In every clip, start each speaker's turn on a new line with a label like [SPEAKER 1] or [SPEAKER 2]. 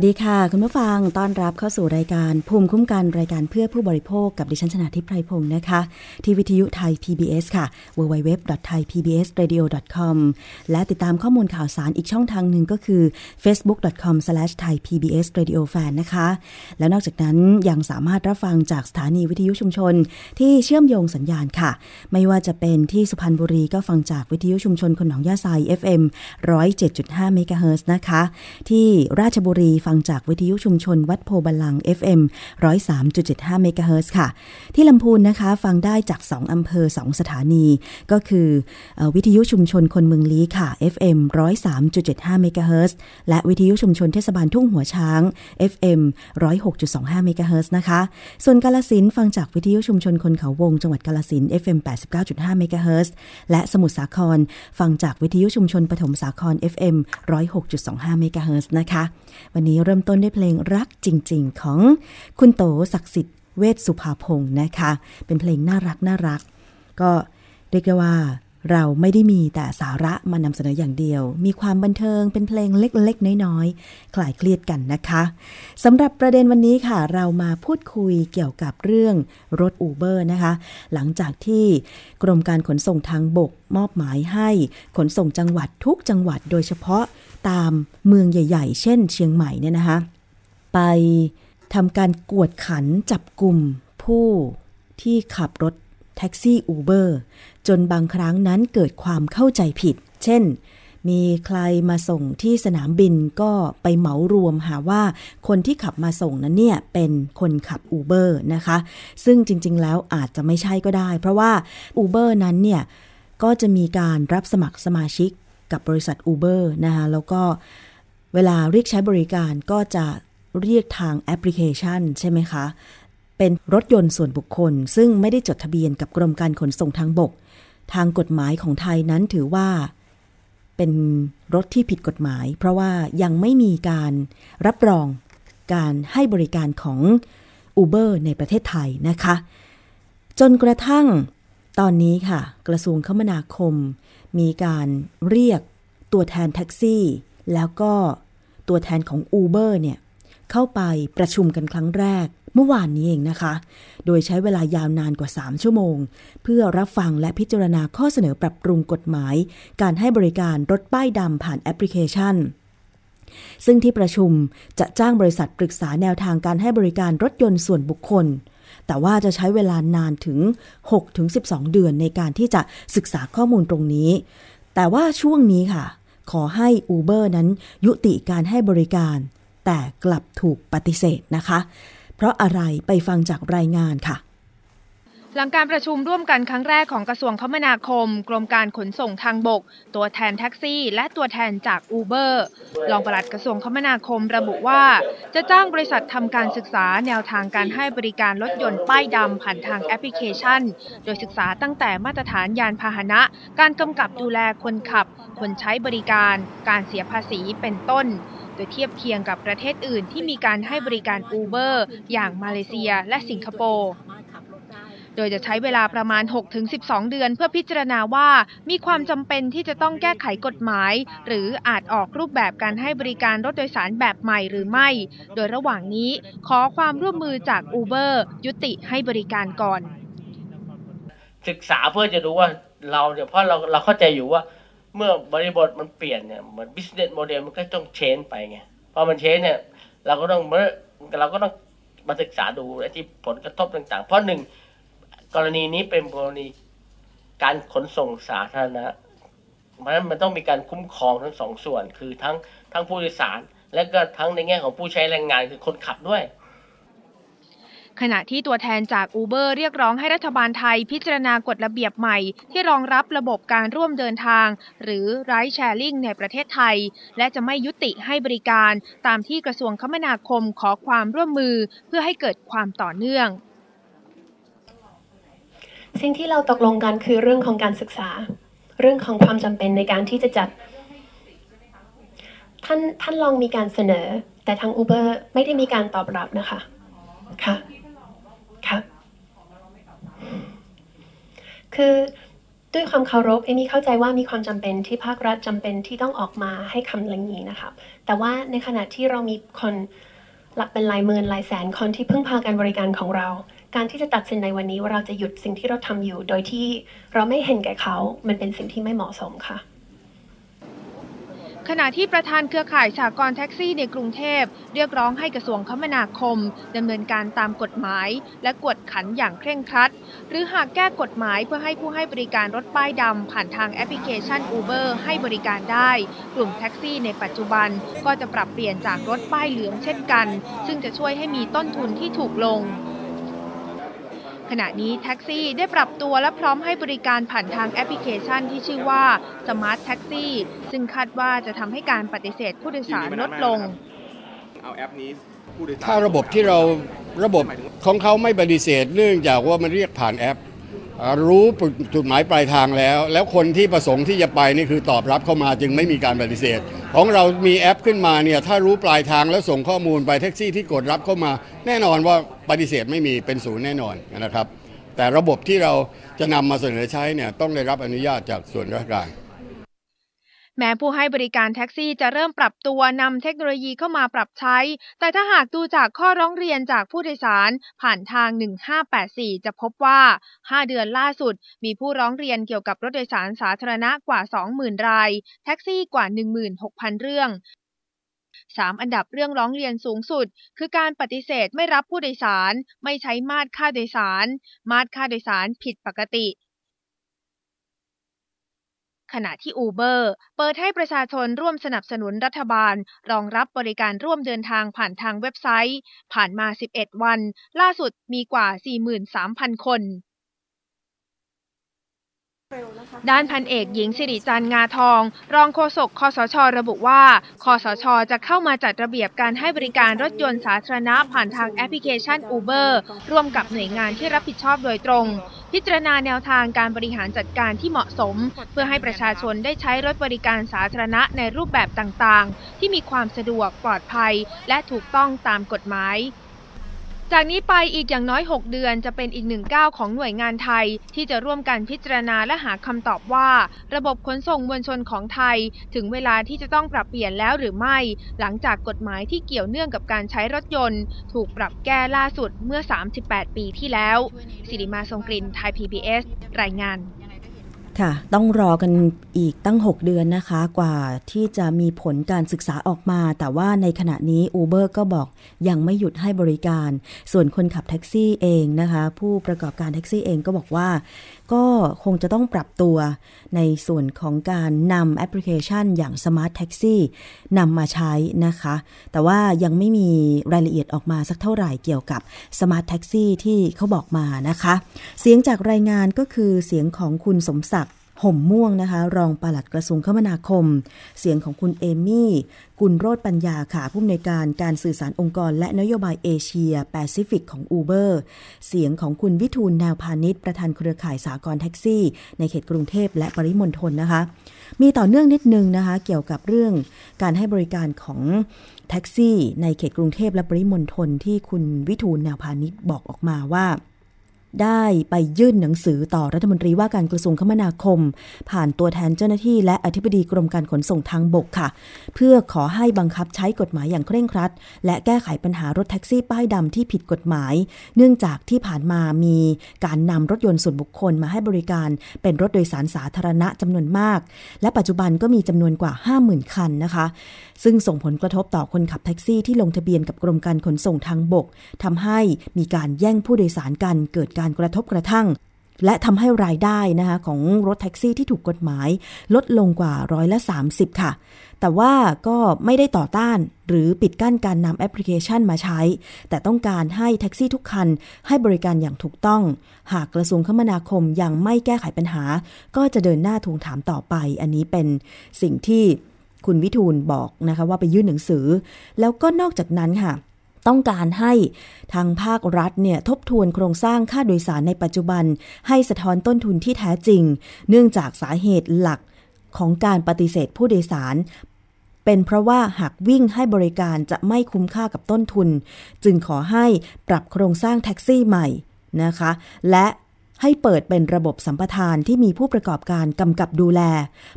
[SPEAKER 1] สวัสดีค่ะ คุณผู้ฟังต้อนรับเข้าสู่รายการภูมิคุ้มกันรายการเพื่อผู้บริโภคกับดิฉันชนะทิพไพรพงศ์นะคะ ที่วิทยุไทย PBS ค่ะ www.thaipbsradio.com และติดตามข้อมูลข่าวสารอีกช่องทางหนึ่งก็คือ facebook.com/thaipbsradiofan นะคะ แล้วนอกจากนั้นยังสามารถรับฟังจากสถานีวิทยุชุมชน ที่เชื่อมโยงสัญญาณค่ะ ไม่ว่าจะเป็นที่สุพรรณบุรีก็ฟังจากวิทยุชุมชนคนหนองยาไซ FM 107.5เมกะเฮิรตซ์นะคะที่ราชบุรีฟังจากวิทยุชุมชนวัดโพบาลัง FM 103.75เมกะเฮิร์ค่ะ ที่ลำพูนนะคะฟังได้จาก 2 อำเภอ 2 สถานี ก็คือวิทยุชุมชนคนเมืองลี้ค่ะ FM 103.75เมกะเฮิรตซ์และวิทยุชุมชนเทศบาลทุ่งหัวช้าง FM 106.25เมกะเฮิรตซ์นะคะ ส่วนกาฬสินธุ์ฟังจากวิทยุชุมชนคนเขาวงจังหวัดกาฬสินธุ์ FM 89.5เมกะเฮิร์และสมุทรสาคร ฟังจากวิทยุชุมชนปฐมสาคร FM 106.25เมกะเฮิร์นะคะ วันนี้เริ่มต้นด้วยเพลงรักจริง ๆ ของคุณโตศักดิ์สิทธิ์เวชสุภาพงศ์นะคะ เป็นเพลงน่ารักน่ารัก ก็เรียกได้ว่า เราไม่ได้มีแต่สาระมานำเสนออย่างเดียว มีความบันเทิงเป็นเพลงเล็กๆ น้อยๆ คลายเครียดกันนะคะสำหรับประเด็นวันนี้ค่ะ เรามาพูดคุยเกี่ยวกับเรื่องรถอูเบอร์นะคะ หลังจากที่กรมการขนส่งทางบกมอบหมายให้ขนส่งจังหวัดทุกจังหวัดโดยเฉพาะตามเมืองใหญ่ ๆ เช่น เชียงใหม่เนี่ยนะคะ ไปทำการกวดขันจับกลุ่มผู้ที่ขับรถ แท็กซี่อูเบอร์จนบางครั้งนั้นเกิดความเข้าใจผิด เช่น มีใครมาส่งที่สนามบินก็ไปเหมารวมหาว่าคนที่ขับมาส่งนั้นเนี่ยเป็นคนขับอูเบอร์นะคะ ซึ่งจริงๆแล้วอาจจะไม่ใช่ก็ได้ เพราะว่าอูเบอร์นั้นเนี่ยก็จะมีการรับสมัครสมาชิกกับบริษัท Uber นะคะแล้วก็เวลาเรียกใช้บริการก็จะเรียกทางแอปพลิเคชันใช่ไหมคะ เป็นรถยนต์ส่วนบุคคล ซึ่งไม่ได้จดทะเบียนกับกรมการขนส่งทางบก ทางกฎหมายของไทยนั้นถือว่า เป็นรถที่ผิดกฎหมาย เพราะว่ายังไม่มีการรับรองการให้บริการของ Uber ในประเทศไทยนะคะ จนกระทั่งตอนนี้ค่ะ กระทรวงคมนาคม มีการเรียกตัวแทนแท็กซี่ แล้วก็ตัวแทนของ Uber เนี่ยเข้าไปประชุมกันครั้งแรก เมื่อวานนี้เองนะคะ โดยใช้เวลายาวนานกว่า 3 ชั่วโมง เพื่อรับฟังและพิจารณาข้อเสนอปรับปรุงกฎหมาย การให้บริการรถป้ายดำผ่านแอปพลิเคชัน ซึ่งที่ประชุมจะจ้างบริษัทปรึกษาแนวทางการให้บริการรถยนต์ส่วนบุคคล แต่ว่าจะใช้เวลานานถึง 6-12 เดือนในการที่จะศึกษาข้อมูลตรงนี้ แต่ว่าช่วงนี้ค่ะ ขอให้ Uber นั้นยุติการให้บริการ แต่กลับถูกปฏิเสธนะคะ เพราะอะไรไปฟังจากรายงานค่ะ
[SPEAKER 2] หลังการประชุมร่วมกันครั้งแรกของกระทรวงคมนาคม กรมการขนส่งทางบก ตัวแทนแท็กซี่ และตัวแทนจากอูเบอร์รองปลัดกระทรวงคมนาคมระบุว่า จะจ้างบริษัททำการศึกษาแนวทางการให้บริการรถยนต์ป้ายดำผ่านทางแอปพลิเคชัน โดยศึกษาตั้งแต่มาตรฐานยานพาหนะ การกำกับดูแลคนขับ คนใช้บริการ การเสียภาษีเป็นต้น ดยเทียบเคียงกับประเทศอื่นที่มีการให้บริการ Uber อร์อย่างมาเลเซียและสิงคโปร์โดยจะใช้เวลาประมาณ 6-12 เดือนเพื่อพิจารณาว่ามีความจำเป็นที่จะต้องแก้ไขกฎหมาย หรืออาจออกรูปแบบการให้บริการรถโดยสารแบบใหม่หรือไม่ โดยระหว่างนี้ขอความร่วมมือจาก Uber ยุติให้บริการก่อน
[SPEAKER 3] ศึกษาเพื่อจะดูว่าเราเนี่ยเพราะเราเราเข้าใจอยู่ว่า เมื่อบริบทมันเปลี่ยนเนี่ยเหมือน business model มันก็ต้องเชนไปไงพอมันเชนเนี่ย เราก็ต้องเราก็ต้องมาศึกษาดูไอ้ที่ผลกระทบต่างๆ เพราะหนึ่งกรณีนี้เป็นกรณีการขนส่งสาธารณะเพราะฉะนั้นมันต้องมีการคุ้มครองทั้งสองส่วน คือทั้งทั้งผู้โดยสาร และก็ทั้งในแง่ของผู้ใช้แรงงานคือคนขับด้วย
[SPEAKER 2] ขณะที่ตัวแทนจาก Uber เรียกร้องให้รัฐบาลไทยพิจารณากฎระเบียบใหม่ ที่รองรับระบบการร่วมเดินทาง หรือ Ride Sharing ในประเทศไทย และจะไม่ยุติให้บริการตามที่กระทรวงคมนาคมขอความร่วมมือเพื่อให้เกิดความต่อเนื่อง
[SPEAKER 4] สิ่งที่เราตกลงกันคือเรื่องของการศึกษา เรื่องของความจำเป็นในการที่จะจัดท่านท่านลองมีการเสนอ แต่ทาง Uber ไม่ได้มีการตอบรับนะคะ ค่ะ คือด้วยความเคารพเอมี่เข้าใจว่ามีความจำเป็นที่ภาครัฐจำเป็นที่ต้องออกมาให้คำเรื่องนี้นะคะแต่ว่าในขณะที่เรามีคนหลักเป็นหลายหมื่นหลายแสนคนที่พึ่งพาการบริการของเรา การที่จะตัดสินในวันนี้ว่าเราจะหยุดสิ่งที่เราทำอยู่ โดยที่เราไม่เห็นแก่เขา มันเป็นสิ่งที่ไม่เหมาะสมค่ะ
[SPEAKER 2] ขณะที่ประธานเครือข่ายสากลแท็กซี่ในกรุงเทพ เรียกร้องให้กระทรวงคมนาคมดำเนินการตามกฎหมาย และกวดขันอย่างเคร่งครัด หรือหากแก้กฎหมายเพื่อให้ผู้ให้บริการรถป้ายดำผ่านทางแอปพลิเคชัน Uber ให้บริการได้ กลุ่มแท็กซี่ในปัจจุบันก็จะปรับเปลี่ยนจากรถป้ายเหลืองเช่นกัน ซึ่งจะช่วยให้มีต้นทุนที่ถูกลง ขณะนี้แท็กซี่ได้ปรับตัวและพร้อมให้บริการผ่านทางแอปพลิเคชันที่ชื่อว่า Smart Taxi ซึ่งคาดว่าจะทำให้การปฏิเสธผู้โดยสารลดลง
[SPEAKER 5] เอาแอปนี้ผู้โดยสาร
[SPEAKER 6] ถ้าระบบที่เราระบบของเขาไม่ปฏิเสธเนื่องจากว่ามันเรียกผ่านแอป รู้จุดหมายปลายทางแล้ว แล้วคนที่ประสงค์ที่จะไปนี่คือตอบรับเข้ามาจึงไม่มีการปฏิเสธ ของเรามีแอปขึ้นมาเนี่ยถ้ารู้ปลายทางแล้วส่งข้อมูลไปแท็กซี่ที่กดรับเข้ามา แน่นอนว่าปฏิเสธไม่มีเป็นศูนย์แน่นอนนะครับ แต่ระบบที่เราจะนำมาเสนอใช้เนี่ยต้องได้รับอนุญาตจากส่วนราชการ
[SPEAKER 2] แม้ผู้ให้บริการแท็กซี่จะเริ่มปรับตัวนำเทคโนโลยีเข้ามาปรับใช้ แต่ถ้าหากดูจากข้อร้องเรียนจากผู้โดยสารผ่านทาง 1584 จะพบว่า 5 เดือนล่าสุด มีผู้ร้องเรียนเกี่ยวกับรถโดยสารสาธารณะกว่า 20,000 ราย แท็กซี่กว่า 16,000 เรื่อง3อันดับเรื่องร้องเรียนสูงสุด คือการปฏิเสธไม่รับผู้โดยสาร ไม่ใช้มาตรค่าโดยสาร มาตรค่าโดยสารผิดปกติ ขณะที่ Uber เปิดให้ประชาชนร่วมสนับสนุนรัฐบาล รองรับบริการร่วมเดินทางผ่านทางเว็บไซต์ ผ่านมา 11 วัน ล่าสุดมีกว่า 43,000 คนด้านพันเอกหญิงสิริจันงาทอง รองโฆษกคอสช ระบุว่า คอสช จะเข้ามาจัดระเบียบการให้บริการรถยนต์สาธารณะผ่านทางแอปพลิเคชัน Uber ร่วมกับหน่วยงานที่รับผิดชอบโดยตรง พิจารณาแนวทางการบริหารจัดการที่เหมาะสม เพื่อให้ประชาชนได้ใช้รถบริการสาธารณะในรูปแบบต่างๆ ที่มีความสะดวกปลอดภัย และถูกต้องตามกฎหมาย จากนี้ไปอีกอย่างน้อย 6 เดือนจะเป็นอีกหนึ่งก้าวของหน่วยงานไทย ที่จะร่วมกันพิจารณาและหาคำตอบว่า ระบบขนส่งมวลชนของไทย ถึงเวลาที่จะต้องปรับเปลี่ยนแล้วหรือไม่ หลังจากกฎหมายที่เกี่ยวเนื่องกับการใช้รถยนต์ ถูกปรับแก้ล่าสุดเมื่อ 38 ปีที่แล้วสิริมาทรงกลิ่นไทย PBS รายงาน
[SPEAKER 1] ค่ะ ต้องรอกันอีกตั้ง 6 เดือนนะคะ กว่าที่จะมีผลการศึกษาออกมา แต่ว่าในขณะนี้ Uber ก็บอกยังไม่หยุดให้บริการ ส่วนคนขับแท็กซี่เองนะคะ ผู้ประกอบการแท็กซี่เองก็บอกว่า ก็คงจะต้องปรับตัวในส่วนของการนำแอปพลิเคชันอย่าง Smart Taxi นำมาใช้นะคะ แต่ว่ายังไม่มีรายละเอียดออกมาสักเท่าไหร่เกี่ยวกับ Smart Taxi ที่เขาบอกมานะคะ เสียงจากรายงานก็คือเสียงของคุณสมศักดิ์ ห่มม่วงนะคะ รองปลัดกระทรวงคมนาคม เสียงของคุณเอมี่ กุลโรธปัญญาค่ะผู้อำนวยการการสื่อสารองค์กร และนโยบายเอเชียแปซิฟิกของ Uber เสียงของคุณวิฑูรย์แนวพานิชประธานเครือข่ายสหกรณ์แท็กซี่ ในเขตกรุงเทพและปริมณฑลนะคะ มีต่อเนื่องนิดนึงนะคะ เกี่ยวกับเรื่องการให้บริการของแท็กซี่ ในเขตกรุงเทพและปริมณฑลที่คุณวิทูลแนวพาณิชย์บอกออกมาว่า ได้ไปยื่นหนังสือต่อรัฐมนตรีว่าการกระทรวงคมนาคม ผ่านตัวแทนเจ้าหน้าที่และอธิบดีกรมการขนส่งทางบกค่ะ เพื่อขอให้บังคับใช้กฎหมายอย่างเคร่งครัด และแก้ไขปัญหารถแท็กซี่ป้ายดำที่ผิดกฎหมาย เนื่องจากที่ผ่านมามีการนำรถยนต์ส่วนบุคคลมาให้บริการ เป็นรถโดยสารสาธารณะจำนวนมาก และปัจจุบันก็มีจำนวนกว่า 50,000 คันนะคะ ซึ่งส่งผลกระทบต่อคนขับแท็กซี่ที่ลงทะเบียนกับกรมการขนส่งทางบกทำให้มีการแย่งผู้โดยสารกันเกิดการกระทบกระทั่ง และทำให้รายได้นะคะของรถแท็กซี่ที่ถูกกฎหมาย ลดลงกว่าร้อยละ 30 ค่ะ แต่ว่าก็ไม่ได้ต่อต้านหรือปิดกั้นการนำแอปพลิเคชันมาใช้ แต่ต้องการให้แท็กซี่ทุกคันให้บริการอย่างถูกต้อง หากกระทรวงคมนาคมยังไม่แก้ไขปัญหา ก็จะเดินหน้าทวงถามต่อไป อันนี้เป็นสิ่งที่คุณวิทูลบอกนะคะว่าไปยื่นหนังสือ แล้วก็นอกจากนั้นค่ะ ต้องการให้ทางภาครัฐเนี่ยทบทวนโครงสร้างค่าโดยสารในปัจจุบัน ให้สะท้อนต้นทุนที่แท้จริง เนื่องจากสาเหตุหลักของการปฏิเสธผู้โดยสาร เป็นเพราะว่าหากวิ่งให้บริการจะไม่คุ้มค่ากับต้นทุน จึงขอให้ปรับโครงสร้างแท็กซี่ใหม่นะคะ และ ให้เปิดเป็นระบบสัมปทานที่มีผู้ประกอบการกำกับดูแล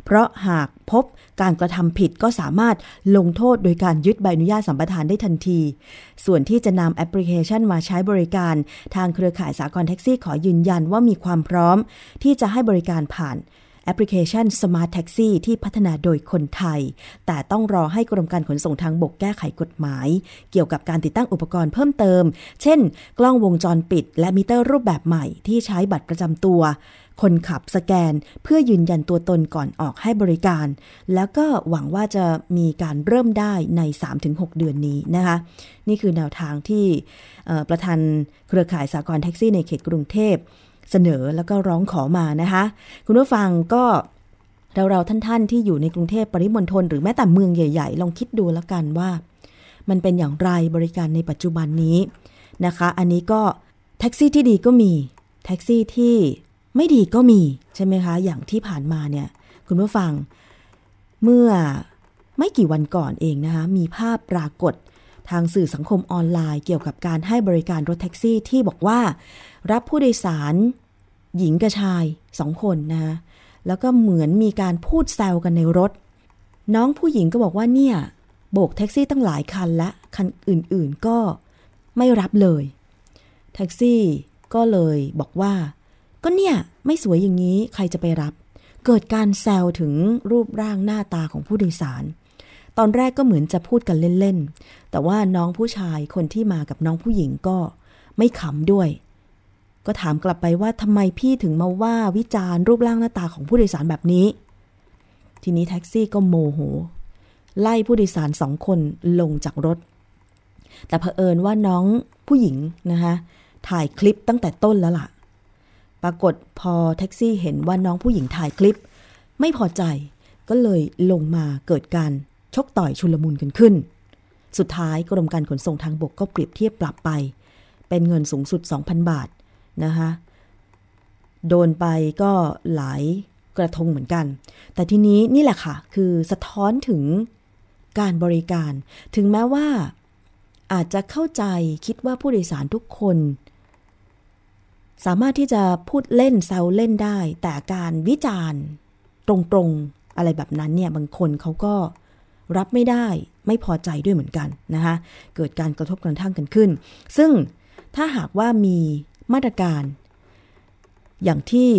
[SPEAKER 1] เพราะหากพบการกระทำผิดก็สามารถลงโทษโดยการยึดใบอนุญาตสัมปทานได้ทันที ส่วนที่จะนำแอปพลิเคชันมาใช้บริการ ทางเครือข่ายสากลแท็กซี่ขอยืนยันว่ามีความพร้อม ที่จะให้บริการผ่าน แอปพลิเคชัน Smart Taxi ที่พัฒนาโดยคนไทย แต่ต้องรอให้กรมการขนส่งทางบกแก้ไขกฎหมาย เกี่ยวกับการติดตั้งอุปกรณ์เพิ่มเติม เช่น กล้องวงจรปิด และมิเตอร์รูปแบบใหม่ที่ใช้บัตรประจำตัว คนขับสแกนเพื่อยืนยันตัวตนก่อนออกให้บริการ แล้วก็หวังว่าจะมีการเริ่มได้ใน 3-6 เดือนนี้นะคะ นี่คือแนวทางที่ประธานเครือข่ายสากลแท็กซี่ในเขตกรุงเทพ เสนอแล้วก็ร้องขอมานะคะ คุณผู้ฟังก็เราเราท่านๆที่อยู่ในกรุงเทพปริมณฑลหรือแม้แต่เมืองใหญ่ๆ ลองคิดดูแล้วกันว่า มันเป็นอย่างไรบริการในปัจจุบันนี้นะคะ อันนี้ก็แท็กซี่ที่ดีก็มี แท็กซี่ที่ไม่ดีก็มีใช่ไหมคะ อย่างที่ผ่านมาเนี่ยคุณผู้ฟัง เมื่อไม่กี่วันก่อนเองนะคะ มีภาพปรากฏทางสื่อสังคมออนไลน์ เกี่ยวกับการให้บริการรถแท็กซี่ที่บอกว่า รับผู้โดยสาร หญิงกับชายสองคนนะคะแล้วก็เหมือนมีการพูดแซวกันในรถ น้องผู้หญิงก็บอกว่าเนี่ย โบกแท็กซี่ตั้งหลายคันและคันอื่นๆก็ไม่รับเลย แท็กซี่ก็เลยบอกว่า ก็เนี่ยไม่สวยอย่างนี้ใครจะไปรับ เกิดการแซวถึงรูปร่างหน้าตาของผู้โดยสาร ตอนแรกก็เหมือนจะพูดกันเล่น ๆ แต่ว่าน้องผู้ชายคนที่มากับน้องผู้หญิงก็ไม่ขำด้วย ก็ถามกลับไปว่าทำไมพี่ถึงมาว่าวิจารณ์รูปร่างหน้าตาของผู้โดยสารแบบนี้ ทีนี้แท็กซี่ก็โมโห ไล่ผู้โดยสารสองคนลงจากรถ แต่เผอิญว่าน้องผู้หญิงนะคะถ่ายคลิปตั้งแต่ต้นแล้วล่ะ ปรากฏพอแท็กซี่เห็นว่าน้องผู้หญิงถ่ายคลิป ไม่พอใจก็เลยลงมาเกิดการชกต่อยชุลมุนกันขึ้น สุดท้ายกรมการขนส่งทางบกก็เปรียบเทียบปรับไป เป็นเงินสูงสุด 2,000 บาท นะคะโดนไปก็หลายกระทงเหมือนกัน แต่ทีนี้นี่แหละค่ะ คือสะท้อนถึงการบริการ ถึงแม้ว่าอาจจะเข้าใจคิดว่าผู้โดยสารทุกคน สามารถที่จะพูดเล่นแซวเล่นได้ แต่การวิจารณ์ตรงๆอะไรแบบนั้นเนี่ย บางคนเขาก็รับไม่ได้ไม่พอใจด้วยเหมือนกันนะคะเกิดการกระทบกระทั่งกันขึ้น ซึ่งถ้าหากว่ามี มาตรการ อย่างที่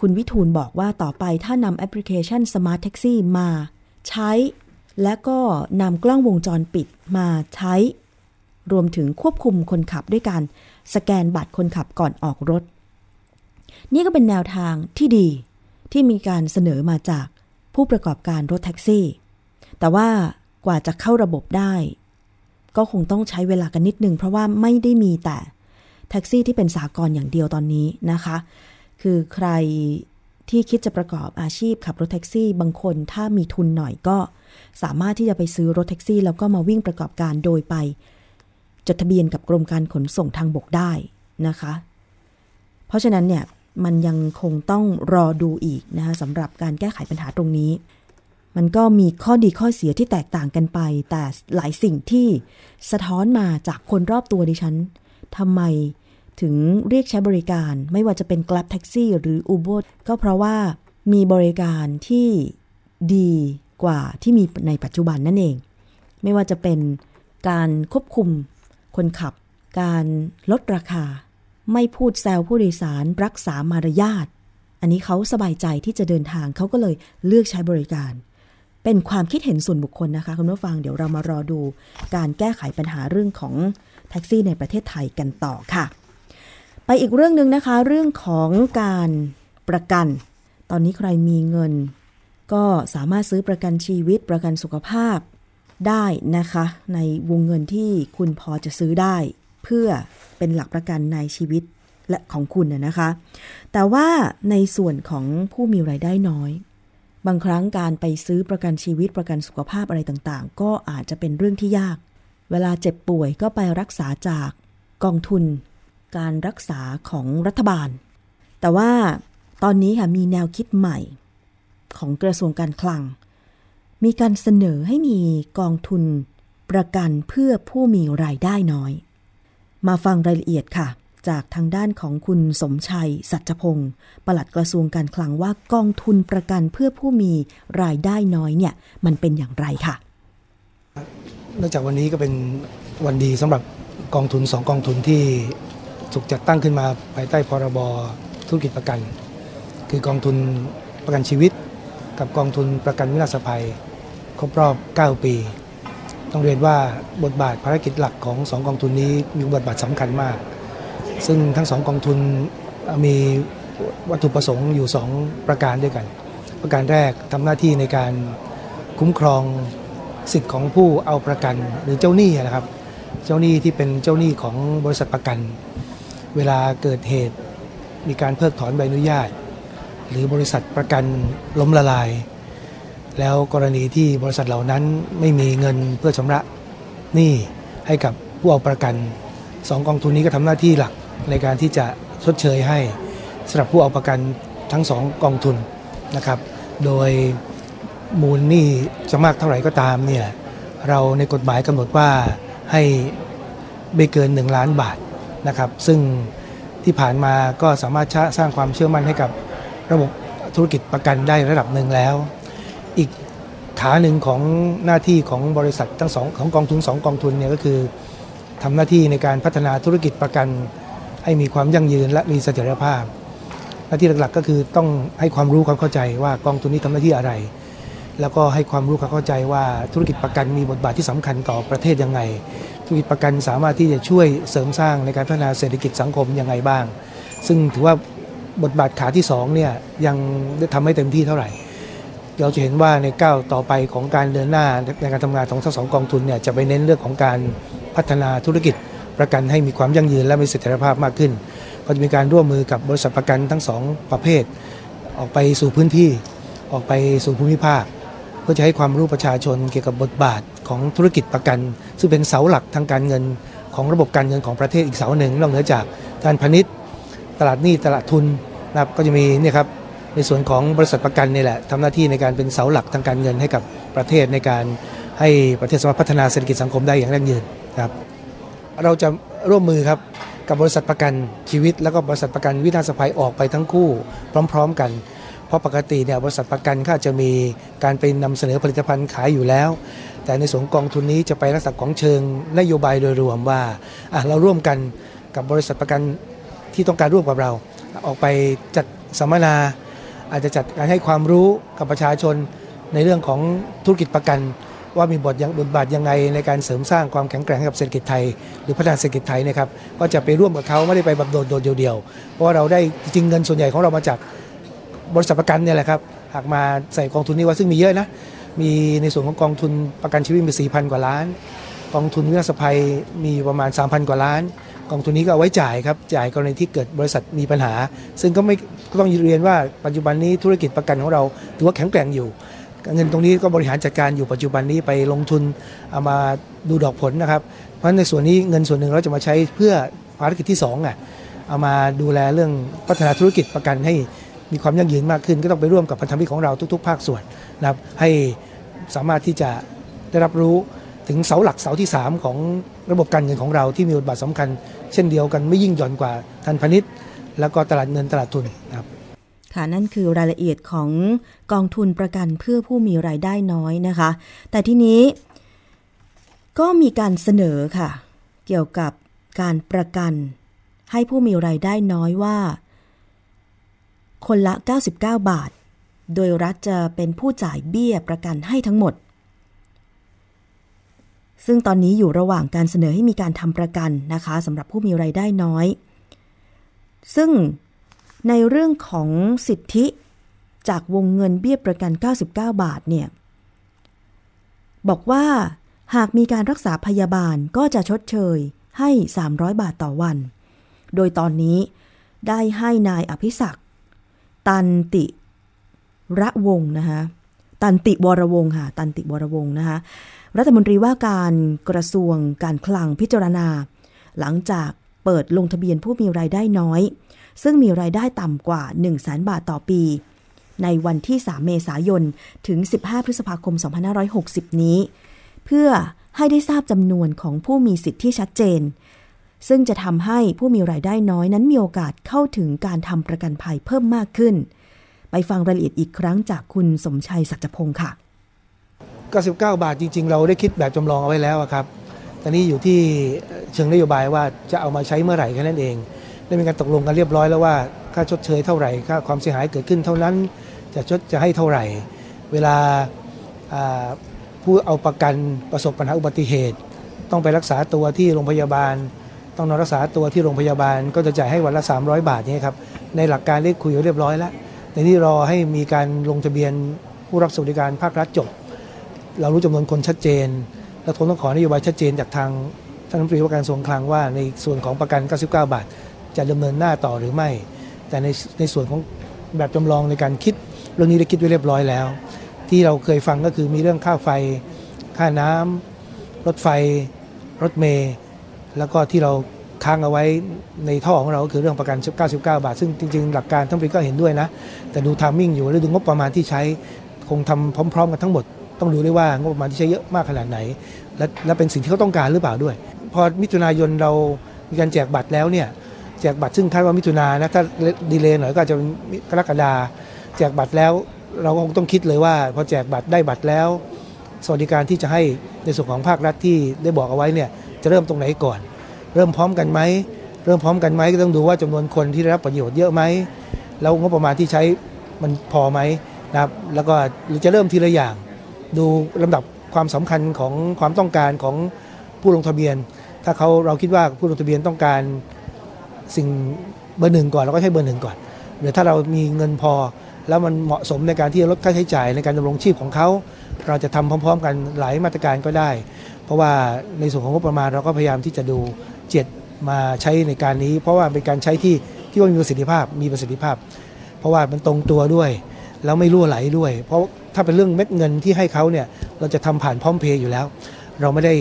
[SPEAKER 1] คุณวิทูลบอกว่าต่อไปถ้านำแอปพลิเคชัน Smart Taxi มาใช้ และก็นำกล้องวงจรปิดมาใช้ รวมถึงควบคุมคนขับด้วยการสแกนบัตรคนขับก่อนออกรถ นี่ก็เป็นแนวทางที่ดีที่มีการเสนอมาจากผู้ประกอบการรถแท็กซี่ แต่ว่ากว่าจะเข้าระบบได้ ก็คงต้องใช้เวลากันนิดนึงเพราะว่าไม่ได้มีแต่ แท็กซี่ที่เป็นสากลอย่างเดียวตอนนี้นะคะ คือใครที่คิดจะประกอบอาชีพขับรถแท็กซี่ บางคนถ้ามีทุนหน่อยก็ สามารถที่จะไปซื้อรถแท็กซี่ แล้วก็มาวิ่งประกอบการโดยไป จดทะเบียนกับกรมการขนส่งทางบกได้นะคะ เพราะฉะนั้นเนี่ยมันยังคงต้องรอดูอีกนะคะสำหรับการแก้ไขปัญหาตรงนี้ มันก็มีข้อดีข้อเสียที่แตกต่างกันไป แต่หลายสิ่งที่สะท้อนมาจากคนรอบตัวดิฉัน ทำไมถึงเรียกใช้บริการไม่ว่าจะเป็น Grab Taxi หรือ Uber ก็เพราะว่ามีบริการที่ดีกว่าที่มีในปัจจุบันนั่นเอง ไม่ว่าจะเป็นการควบคุมคนขับ การลดราคา ไม่พูดแซวผู้โดยสารรักษามารยาท อันนี้เขาสบายใจที่จะเดินทางเขาก็เลยเลือกใช้บริการ เป็นความคิดเห็นส่วนบุคคลนะคะคุณผู้ฟังเดี๋ยวเรามารอดูการแก้ไขปัญหาเรื่องของ ท็กซี่ในประเทศไทยกันต่อค่ะ ไปอีกเรื่องหนึ่งนะคะ เรื่องของการประกัน ตอนนี้ใครมีเงิน ก็สามารถซื้อประกันชีวิตประกันสุขภาพได้นะคะ ในวงเงินที่คุณพอจะซื้อได้ เพื่อเป็นหลักประกันในชีวิตและของคุณนะคะ แต่ว่าในส่วนของผู้มีไรายได้น้อย บางครั้งการไปซื้อประกันชีวิตประกันสุขภาพอะไรต่างๆ ก็อาจจะเป็นเรื่องที่ยาก เวลาเจ็บป่วยก็ไปรักษาจากกองทุน การรักษาของรัฐบาล แต่ว่าตอนนี้ค่ะมีแนวคิดใหม่ ของกระทรวงการคลัง มีการเสนอให้มีกองทุนประกันเพื่อผู้มีรายได้น้อย มาฟังรายละเอียดค่ะ จากทางด้านของคุณสมชัย สัจพงศ์ปลัดกระทรวงการคลังว่ากองทุนประกันเพื่อผู้มีรายได้น้อยเนี่ย มันเป็นอย่างไรค่ะ
[SPEAKER 7] นื่องจากวันนี้ก็เป็นวันดีสำหรับกองทุนสองกองทุนที่ถูกจัดตั้งขึ้นมาภายใต้พรบธุรกิจประกัน คือกองทุนประกันชีวิต กับกองทุนประกันวินาศภัย ครบรอบ 9 ปี ต้องเรียนว่าบทบาทภารกิจหลักของสองกองทุนนี้มีบทบาทสำคัญมาก ซึ่งทั้งสองกองทุนมีวัตถุประสงค์อยู่ 2 ประการด้วยกัน ประการแรกทำหน้าที่ในการคุ้มครอง สิทธิ์ของผู้เอาประกันหรือเจ้าหนี้นะครับ เจ้าหนี้ที่เป็นเจ้าหนี้ของบริษัทประกัน เวลาเกิดเหตุมีการเพิกถอนใบอนุญาต หรือบริษัทประกันล้มละลาย แล้วกรณีที่บริษัทเหล่านั้นไม่มีเงินเพื่อชำระหนี้ให้กับผู้เอาประกันสองกองทุนนี้ก็ทำหน้าที่หลักในการที่จะชดเชยให้สำหรับผู้เอาประกันทั้งสองกองทุนนะครับ โดย มูลหนี้จะมากเท่าไหร่ก็ตามเนี่ยเราในกฎหมายกำหนดว่าให้ไม่เกิน 1 ล้านบาทนะครับ ซึ่งที่ผ่านมาก็สามารถสร้างความเชื่อมั่นให้กับระบบธุรกิจประกันได้ระดับหนึ่งแล้ว อีกขาหนึ่งของหน้าที่ของบริษัททั้งสองของกองทุนสองกองทุนเนี่ยก็คือทำหน้าที่ในการพัฒนาธุรกิจประกัน ให้มีความยั่งยืนและมีเสถียรภาพ หน้าที่หลักๆก็คือต้องให้ความรู้ความเข้าใจว่ากองทุนนี้ทำหน้าที่อะไร แล้วก็ให้ความรู้ความเข้าใจว่าธุรกิจประกันมีบทบาทที่สำคัญต่อประเทศยังไง ธุรกิจประกันสามารถที่จะช่วยเสริมสร้างในการพัฒนาเศรษฐกิจสังคมยังไงบ้าง ซึ่งถือว่าบทบาทขาที่2เนี่ยยังได้ทำไม่เต็มที่เท่าไหร่ เราจะเห็นว่าในก้าวต่อไปของการเดินหน้าในการทำงานของทั้งสองกองทุนเนี่ยจะไปเน้นเรื่องของการพัฒนาธุรกิจประกันให้มีความยั่งยืนและมีเสถียรภาพมากขึ้น ก็จะมีการร่วมมือกับบริษัทประกันทั้งสองประเภท ออกไปสู่พื้นที่ออกไปสู่ภูมิภาค เพื่อจะให้ความรู้ประชาชนเกี่ยวกับบทบาทของธุรกิจประกัน ซึ่งเป็นเสาหลักทางการเงินของระบบการเงินของประเทศอีกเสาหนึ่งนอกเหนือจากการพาณิชย์ ตลาดหนี้ตลาดทุนนะครับก็จะมีเนี่ยครับในส่วนของบริษัทประกันนี่แหละทำหน้าที่ในการเป็นเสาหลักทางการเงินให้กับประเทศในการให้ประเทศสามารถพัฒนาเศรษฐกิจสังคมได้อย่างยั่งยืนครับเราจะร่วมมือครับกับบริษัทประกันชีวิต แล้วก็บริษัทประกันวินาศภัยออกไปทั้งคู่ พร้อม ๆ กัน เพราะปกติเนี่ยบริษัทประกันก็จะมีการไปนำเสนอผลิตภัณฑ์ขายอยู่แล้ว แต่ในส่วนกองทุนนี้จะไปลักษณะของเชิงนโยบายโดยรวมว่าเราร่วมกันกับบริษัทประกันที่ต้องการร่วมกับเรา ออกไปจัดสัมมนาอาจจะจัดการให้ความรู้กับประชาชนในเรื่องของธุรกิจประกัน ว่ามีบทยังบทบาทยังไงในการเสริมสร้างความแข็งแกร่งให้กับเศรษฐกิจไทย หรือพัฒนาเศรษฐกิจไทยนะครับก็จะไปร่วมกับเขาไม่ได้ไปแบบโดดเดียวๆเพราะว่าเราได้จริงเงินส่วนใหญ่ของเรามาจาก บริษัทประกันเนี่ยแหละครับหากมาใส่กองทุนนี้ว่าซึ่งมีเยอะนะมีในส่วนของกองทุนประกันชีวิตมี4 0 0 0 กว่าล้าน กองทุนวินาศภัยมีประมาณ 3,000 กว่าล้าน กองทุนนี้ก็เอาไว้จ่ายครับจ่ายกรณีที่เกิดบริษัทมีปัญหา ซึ่งก็ไม่ก็ต้องเรียนว่าปัจจุบันนี้ธุรกิจประกันของเราถือว่าแข็งแกร่งอยู่ เงินตรงนี้ก็บริหารจัดการอยู่ปัจจุบันนี้ไปลงทุนเอามาดูดอกผลนะครับ เพราะในส่วนนี้เงินส่วนหนึ่งเราจะมาใช้เพื่อภารกิจที่2อะเอามาดูแลเรื่องพัฒนาธุรกิจประกันให้ มีความยั่งยืนมากขึ้น ก็ต้องไปร่วมกับพันธมิตรของเราทุก ๆ ภาคส่วนนะครับให้สามารถที่จะได้รับรู้ถึงเสาหลักเสาที่ 3 ของระบบการเงินของเราที่มีบทบาทสำคัญ เช่นเดียวกันไม่ยิ่งหย่อนกว่าทันพาณิชย์ แล้วก็ตลาดเงินตลาดทุนนะครับ
[SPEAKER 1] ค่ะนั่นคือรายละเอียดของกองทุนประกันเพื่อผู้มีรายได้น้อยนะคะ แต่ที่นี้ก็มีการเสนอค่ะ เกี่ยวกับการประกัน ให้ผู้มีรายได้น้อยว่า คนละ 99 บาท โดยรัฐจะเป็นผู้จ่ายเบี้ยประกันให้ทั้งหมด ซึ่งตอนนี้อยู่ระหว่างการเสนอให้มีการทำประกันนะคะสำหรับผู้มีรายได้น้อย ซึ่งในเรื่องของสิทธิจากวงเงินเบี้ยประกัน 99 บาทเนี่ยบอกว่าหากมีการรักษาพยาบาลก็จะชดเชยให้ 300 บาทต่อวัน โดยตอนนี้ได้ให้นายอภิศักดิ์ ตันติระวงนะคะตันติวรวงค่ะ ตันติวรวงนะคะรัฐมนตรีว่าการกระทรวงการคลังพิจารณา หลังจากเปิดลงทะเบียนผู้มีรายได้น้อย ซึ่งมีรายได้ต่ำกว่า 1 0 0 0 0แบาทต่อปี ในวันที่ 3 เมษายน ถึง 15 พฤษภาคม 2560 นี้ เพื่อให้ได้ทราบจำนวนของผู้มีสิทธิ์ที่ชัดเจน ซึ่งจะทำให้ผู้มีรายได้น้อยนั้นมีโอกาสเข้าถึงการทำประกันภัยเพิ่มมากขึ้น ไปฟังรายละเอียดอีกครั้งจากคุณสมชัยสัจพงศ์ค่ะ
[SPEAKER 7] 99 บาทจริง ๆ เราได้คิดแบบจำลองเอาไว้แล้วครับตอนนี้อยู่ที่เชิงนโยบายว่าจะเอามาใช้เมื่อไหร่แค่นั้นเอง ได้มีการตกลงกันเรียบร้อยแล้วว่าค่าชดเชยเท่าไหร่ค่าความเสียหายเกิดขึ้นเท่านั้นจะชดจะให้เท่าไหร่ เวลาผู้เอาประกันประสบปัญหาอุบัติเหตุ ต้องไปรักษาตัวที่โรงพยาบาล ต้องนอนรักษาตัวที่โรงพยาบาลก็จะจ่ายให้วันละ 300 บาทนี่ครับในหลักการได้คุยเรียบร้อยแล้วในที่รอให้มีการลงทะเบียนผู้รับสวัสดิการภาครัฐจบ เรารู้จำนวนคนชัดเจน และคงต้องขอนโยบายชัดเจนจากทางท่านรัฐมนตรีว่าการกระทรวงคลังว่าในส่วนของประกัน 99 บาท จะดำเนินหน้าต่อหรือไม่ แต่ในในส่วนของแบบจำลองในการคิดเรื่องนี้ได้คิดไว้เรียบร้อยแล้ว ที่เราเคยฟังก็คือมีเรื่องค่าไฟ ค่าน้ำรถไฟ รถเมล์ แล้วก็ที่เราค้างเอาไว้ในท่อของเราก็คือเรื่องประกัน 99 บาท ซึ่งจริง ๆ หลักการทั้งปีก็เห็นด้วยนะ แต่ดูทามมิ่งอยู่แล้วดูงบประมาณที่ใช้คงทำพร้อม ๆ กันทั้งหมด ต้องดูด้วยว่างบประมาณที่ใช้เยอะมากขนาดไหน และและเป็นสิ่งที่เขาต้องการหรือเปล่าด้วย พอมิถุนายนเรามีการแจกบัตรแล้วเนี่ยแจกบัตรซึ่งคาดว่ามิถุนายนนะถ้าดีเลย์หน่อยก็อาจจะกรกฎาแจกบัตรแล้ว เราก็คงต้องคิดเลยว่า พอแจกบัตรได้บัตรแล้ว สวัสดิการที่จะให้ในส่วนของภาครัฐที่ได้บอกเอาไว้เนี่ย จะเริ่มตรงไหนก่อน เริ่มพร้อมกันไหมเริ่มพร้อมกันไหมก็ต้องดูว่าจำนวนคนที่ได้รับประโยชน์เยอะไหมแล้วงบประมาณที่ใช้มันพอไหมนะครับแล้วก็จะเริ่มทีละอย่าง ดูลำดับความสำคัญของความต้องการของผู้ลงทะเบียน ถ้าเขาเราคิดว่าผู้ลงทะเบียนต้องการสิ่งเบอร์หนึ่งก่อนเราก็ใช้เบอร์หนึ่งก่อน หรือถ้าเรามีเงินพอ แล้วมันเหมาะสมในการที่จะลดค่าใช้จ่ายในการดำรงชีพของเขา เราจะทำพร้อม ๆ กันหลายมาตรการก็ได้ เพราะว่าในส่วนของงบประมาณเราก็พยายามที่จะดูเจ็ดมาใช้ในการนี้ เพราะว่าเป็นการใช้ที่ที่ว่ามีประสิทธิภาพมีประสิทธิภาพ เพราะว่ามันตรงตัวด้วย แล้วไม่รั่วไหลด้วย เพราะถ้าเป็นเรื่องเม็ดเงินที่ให้เขาเนี่ยเราจะทำผ่านพร้อมเพย์อยู่แล้ว เราไม่ได้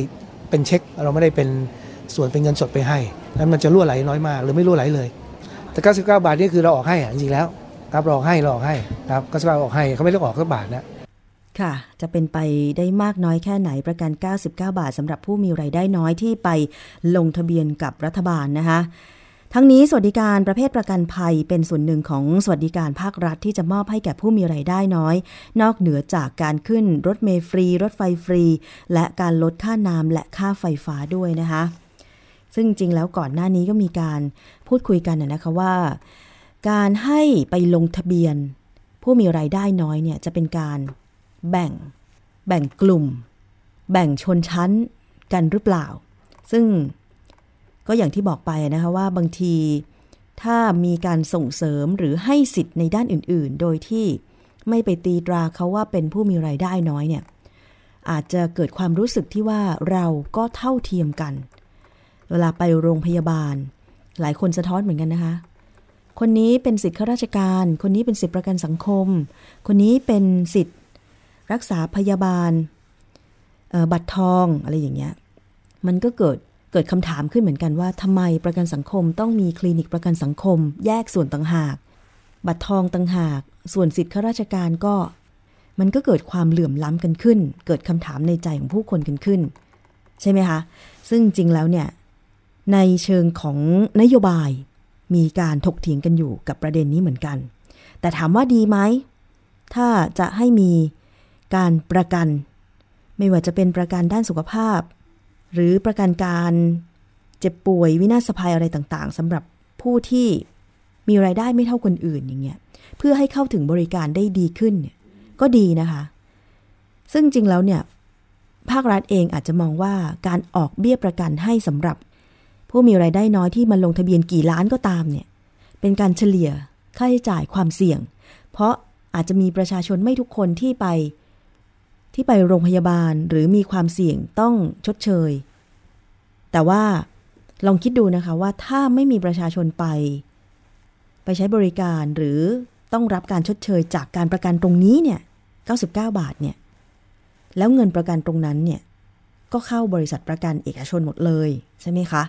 [SPEAKER 7] เป็นเช็ค เราไม่ได้เป็นส่วนเป็นเงินสดไปให้นั้นมันจะรั่วไหลน้อยมาก หรือไม่รั่วไหลเลย แต่ 99 บาทนี่คือเราออกให้อะจริงๆแล้วครับเราออกให้เราออกให้ครับ99ออกให้เขาไม่ได้ออกสักบาทนะ
[SPEAKER 1] ค่ะ จะเป็นไปได้มากน้อยแค่ไหนประกัน 99 บาทสำหรับผู้มีไรายได้น้อยที่ไปลงทะเบียนกับรัฐบาลนะคะ ทั้งนี้สวัสดิการประเภทประกันภัยเป็นส่วนหนึ่งของสวัสดิการภาครัฐที่จะมอบให้แก่ผู้มีไรายได้น้อย นอกเหนือจากการขึ้นรถเมล์ฟรี รถไฟฟรี และการลดค่าน้ำและค่าไฟฟ้าด้วยนะคะ ซึ่งจริงแล้วก่อนหน้านี้ก็มีการพูดคุยกันนะคะว่า การให้ไปลงทะเบียน ผู้มีไรายได้น้อยเนี่ยจะเป็นการ แบ่ง แบ่งกลุ่ม แบ่งชนชั้นกันหรือเปล่า ซึ่งก็อย่างที่บอกไปนะคะว่าบางทีถ้ามีการส่งเสริมหรือให้สิทธิ์ในด้านอื่น ๆ โดยที่ไม่ไปตีตราเขาว่าเป็นผู้มีไรายได้น้อยเนี่ย อาจจะเกิดความรู้สึกที่ว่าเราก็เท่าเทียมกัน เวลาไปโรงพยาบาล หลายคนสะท้อนเหมือนกันนะคะ คนนี้เป็นสิทธิข้าราชการ คนนี้เป็นสิทธิประกันสังคม คนนี้เป็นสิทธิ รักษาพยาบาลบัตรทองอะไรอย่างเงี้ยมันก็เกิดเกิดคำถามขึ้นเหมือนกันว่าทำไมประกันสังคมต้องมีคลินิกประกันสังคม แยกส่วนต่างหาก บัตรทองต่างหาก ส่วนสิทธิข้าราชการก็ มันก็เกิดความเหลื่อมล้ำกันขึ้น เกิดคำถามในใจของผู้คนกันขึ้น ใช่ไหมคะ ซึ่งจริงแล้วเนี่ยในเชิงของนโยบายมีการถกเถียงกันอยู่กับประเด็นนี้เหมือนกัน แต่ถามว่าดีไหม ถ้าจะให้มี การประกัน ไม่ว่าจะเป็นประกันด้านสุขภาพ หรือประกันการเจ็บป่วยวินาศภัยอะไรต่างๆสำหรับผู้ที่มีไรายได้ไม่เท่าคนอื่นอย่างเงี้ยเพื่อให้เข้าถึงบริการได้ดีขึ้นเนี่ยก็ดีนะคะ ซึ่งจริงแล้วเนี่ยภาครัฐเองอาจจะมองว่าการออกเบี้ยประกันให้สำหรับ ผู้มีไรายได้น้อยที่มาลงทะเบียนกี่ล้านก็ตามเนี่ยเป็นการเฉลี่ยค่าใช้จ่ายความเสี่ยง เพราะอาจจะมีประชาชนไม่ทุกคนที่ไป ที่ไปโรงพยาบาลหรือมีความเสี่ยงต้องชดเชย แต่ว่าลองคิดดูนะคะว่าถ้าไม่มีประชาชนไป ไปใช้บริการหรือต้องรับการชดเชยจากการประกันตรงนี้เนี่ย 99 บาทเนี่ย แล้วเงินประกันตรงนั้นเนี่ย ก็เข้าบริษัทประกันเอกชนหมดเลยใช่ไหมคะ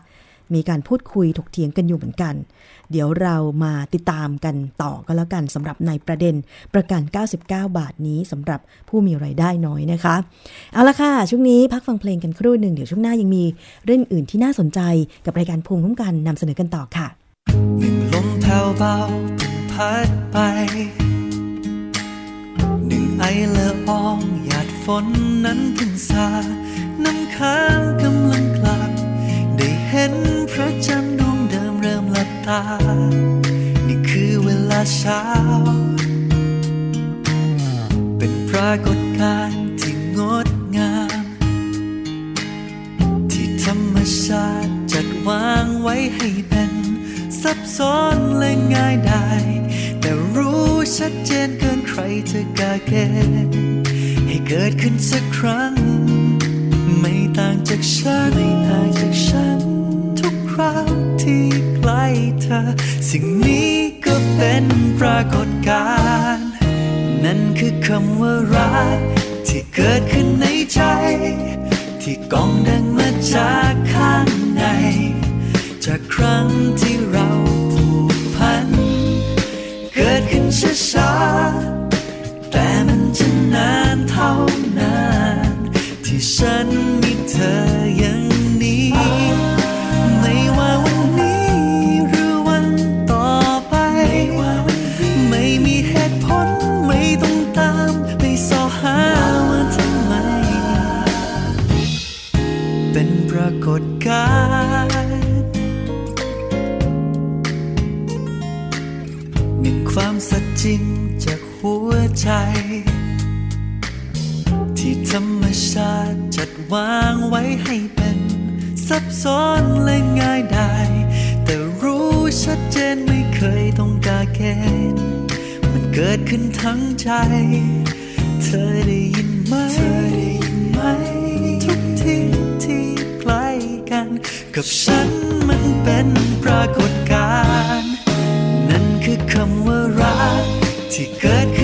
[SPEAKER 1] มีการพูดคุยถกเถียงกันอยู่เหมือนกัน เดี๋ยวเรามาติดตามกันต่อก็แล้วกันสำหรับในประเด็นประกัน 99 บาทนี้สำหรับผู้มีไรายได้น้อยนะคะ เอาละค่ะ ช่วงนี้พักฟังเพลงกันครู่หนึ่งเดี๋ยวช่วงหน้ายังมีเรื่องอื่นที่น่าสนใจกับรายการภูมิคุ้มกันนำเสนอกันต่อค่ะ
[SPEAKER 8] ลมแผ่วเบาพัดไปหนึ่งไอลอองหยาดฝนนั้นเพิ่งซาน้ำค้าง ตา นี่คือเวลาเช้า เป็นปรากฏการณ์ที่งดงาม ที่ธรรมชาติจัดวางไว้ให้เป็น ซับซ้อนและง่ายได้แต่รู้ชัดเจนเกินใครจะกาเกณฑ์ให้เกิดขึ้นสักครั้ง ไม่ต่างจากฉันไม่ สิ่งนี้ก็เป็นปรากฏการณ์นั่นคือคำว่ารักที่เกิดขึ้นในใจ ที่กองดังมาจากข้างใน จากครั้งที่ ซับซ้อนและง่ายได้ แต่รู้ชัดเจนไม่เคยต้องการเกณฑ์มันเกิดขึ้นทั้งใจ เธอได้ยินไหมเธอได้ยินไหม ทุกที่ที่ใกล้กัน กับฉันมันเป็นปรากฏการณ์ นั่นคือคำว่ารักที่เกิดขึ้น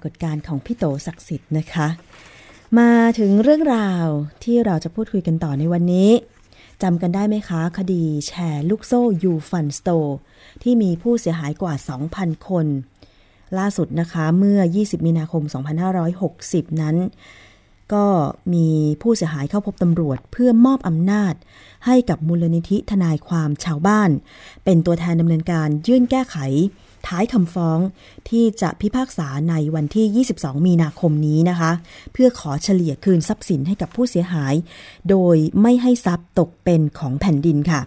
[SPEAKER 8] ากฏการณ์ของพี่
[SPEAKER 1] โตศักดิ์สิทธิ์นะคะ มาถึงเรื่องราวที่เราจะพูดคุยกันต่อในวันนี้จำกันได้ไหมคะ คดีแชร์ลูกโซ่ยูฟันสโตที่มีผู้เสียหายกว่า 2,000 คน ล่าสุดนะคะเมื่อ 20 มีนาคม 2560 นั้น ก็มีผู้เสียหายเข้าพบตำรวจเพื่อมอบอำนาจ ให้กับมูลนิธิทนายความชาวบ้าน เป็นตัวแทนดำเนินการยื่นแก้ไข ท้ายคำฟ้องที่จะพิพากษาในวันที่ 22 มีนาคมนี้นะคะ เพื่อขอเฉลี่ยคืนทรัพย์สินให้กับผู้เสียหาย โดยไม่ให้ทรัพย์ตกเป็นของแผ่นดินค่ะ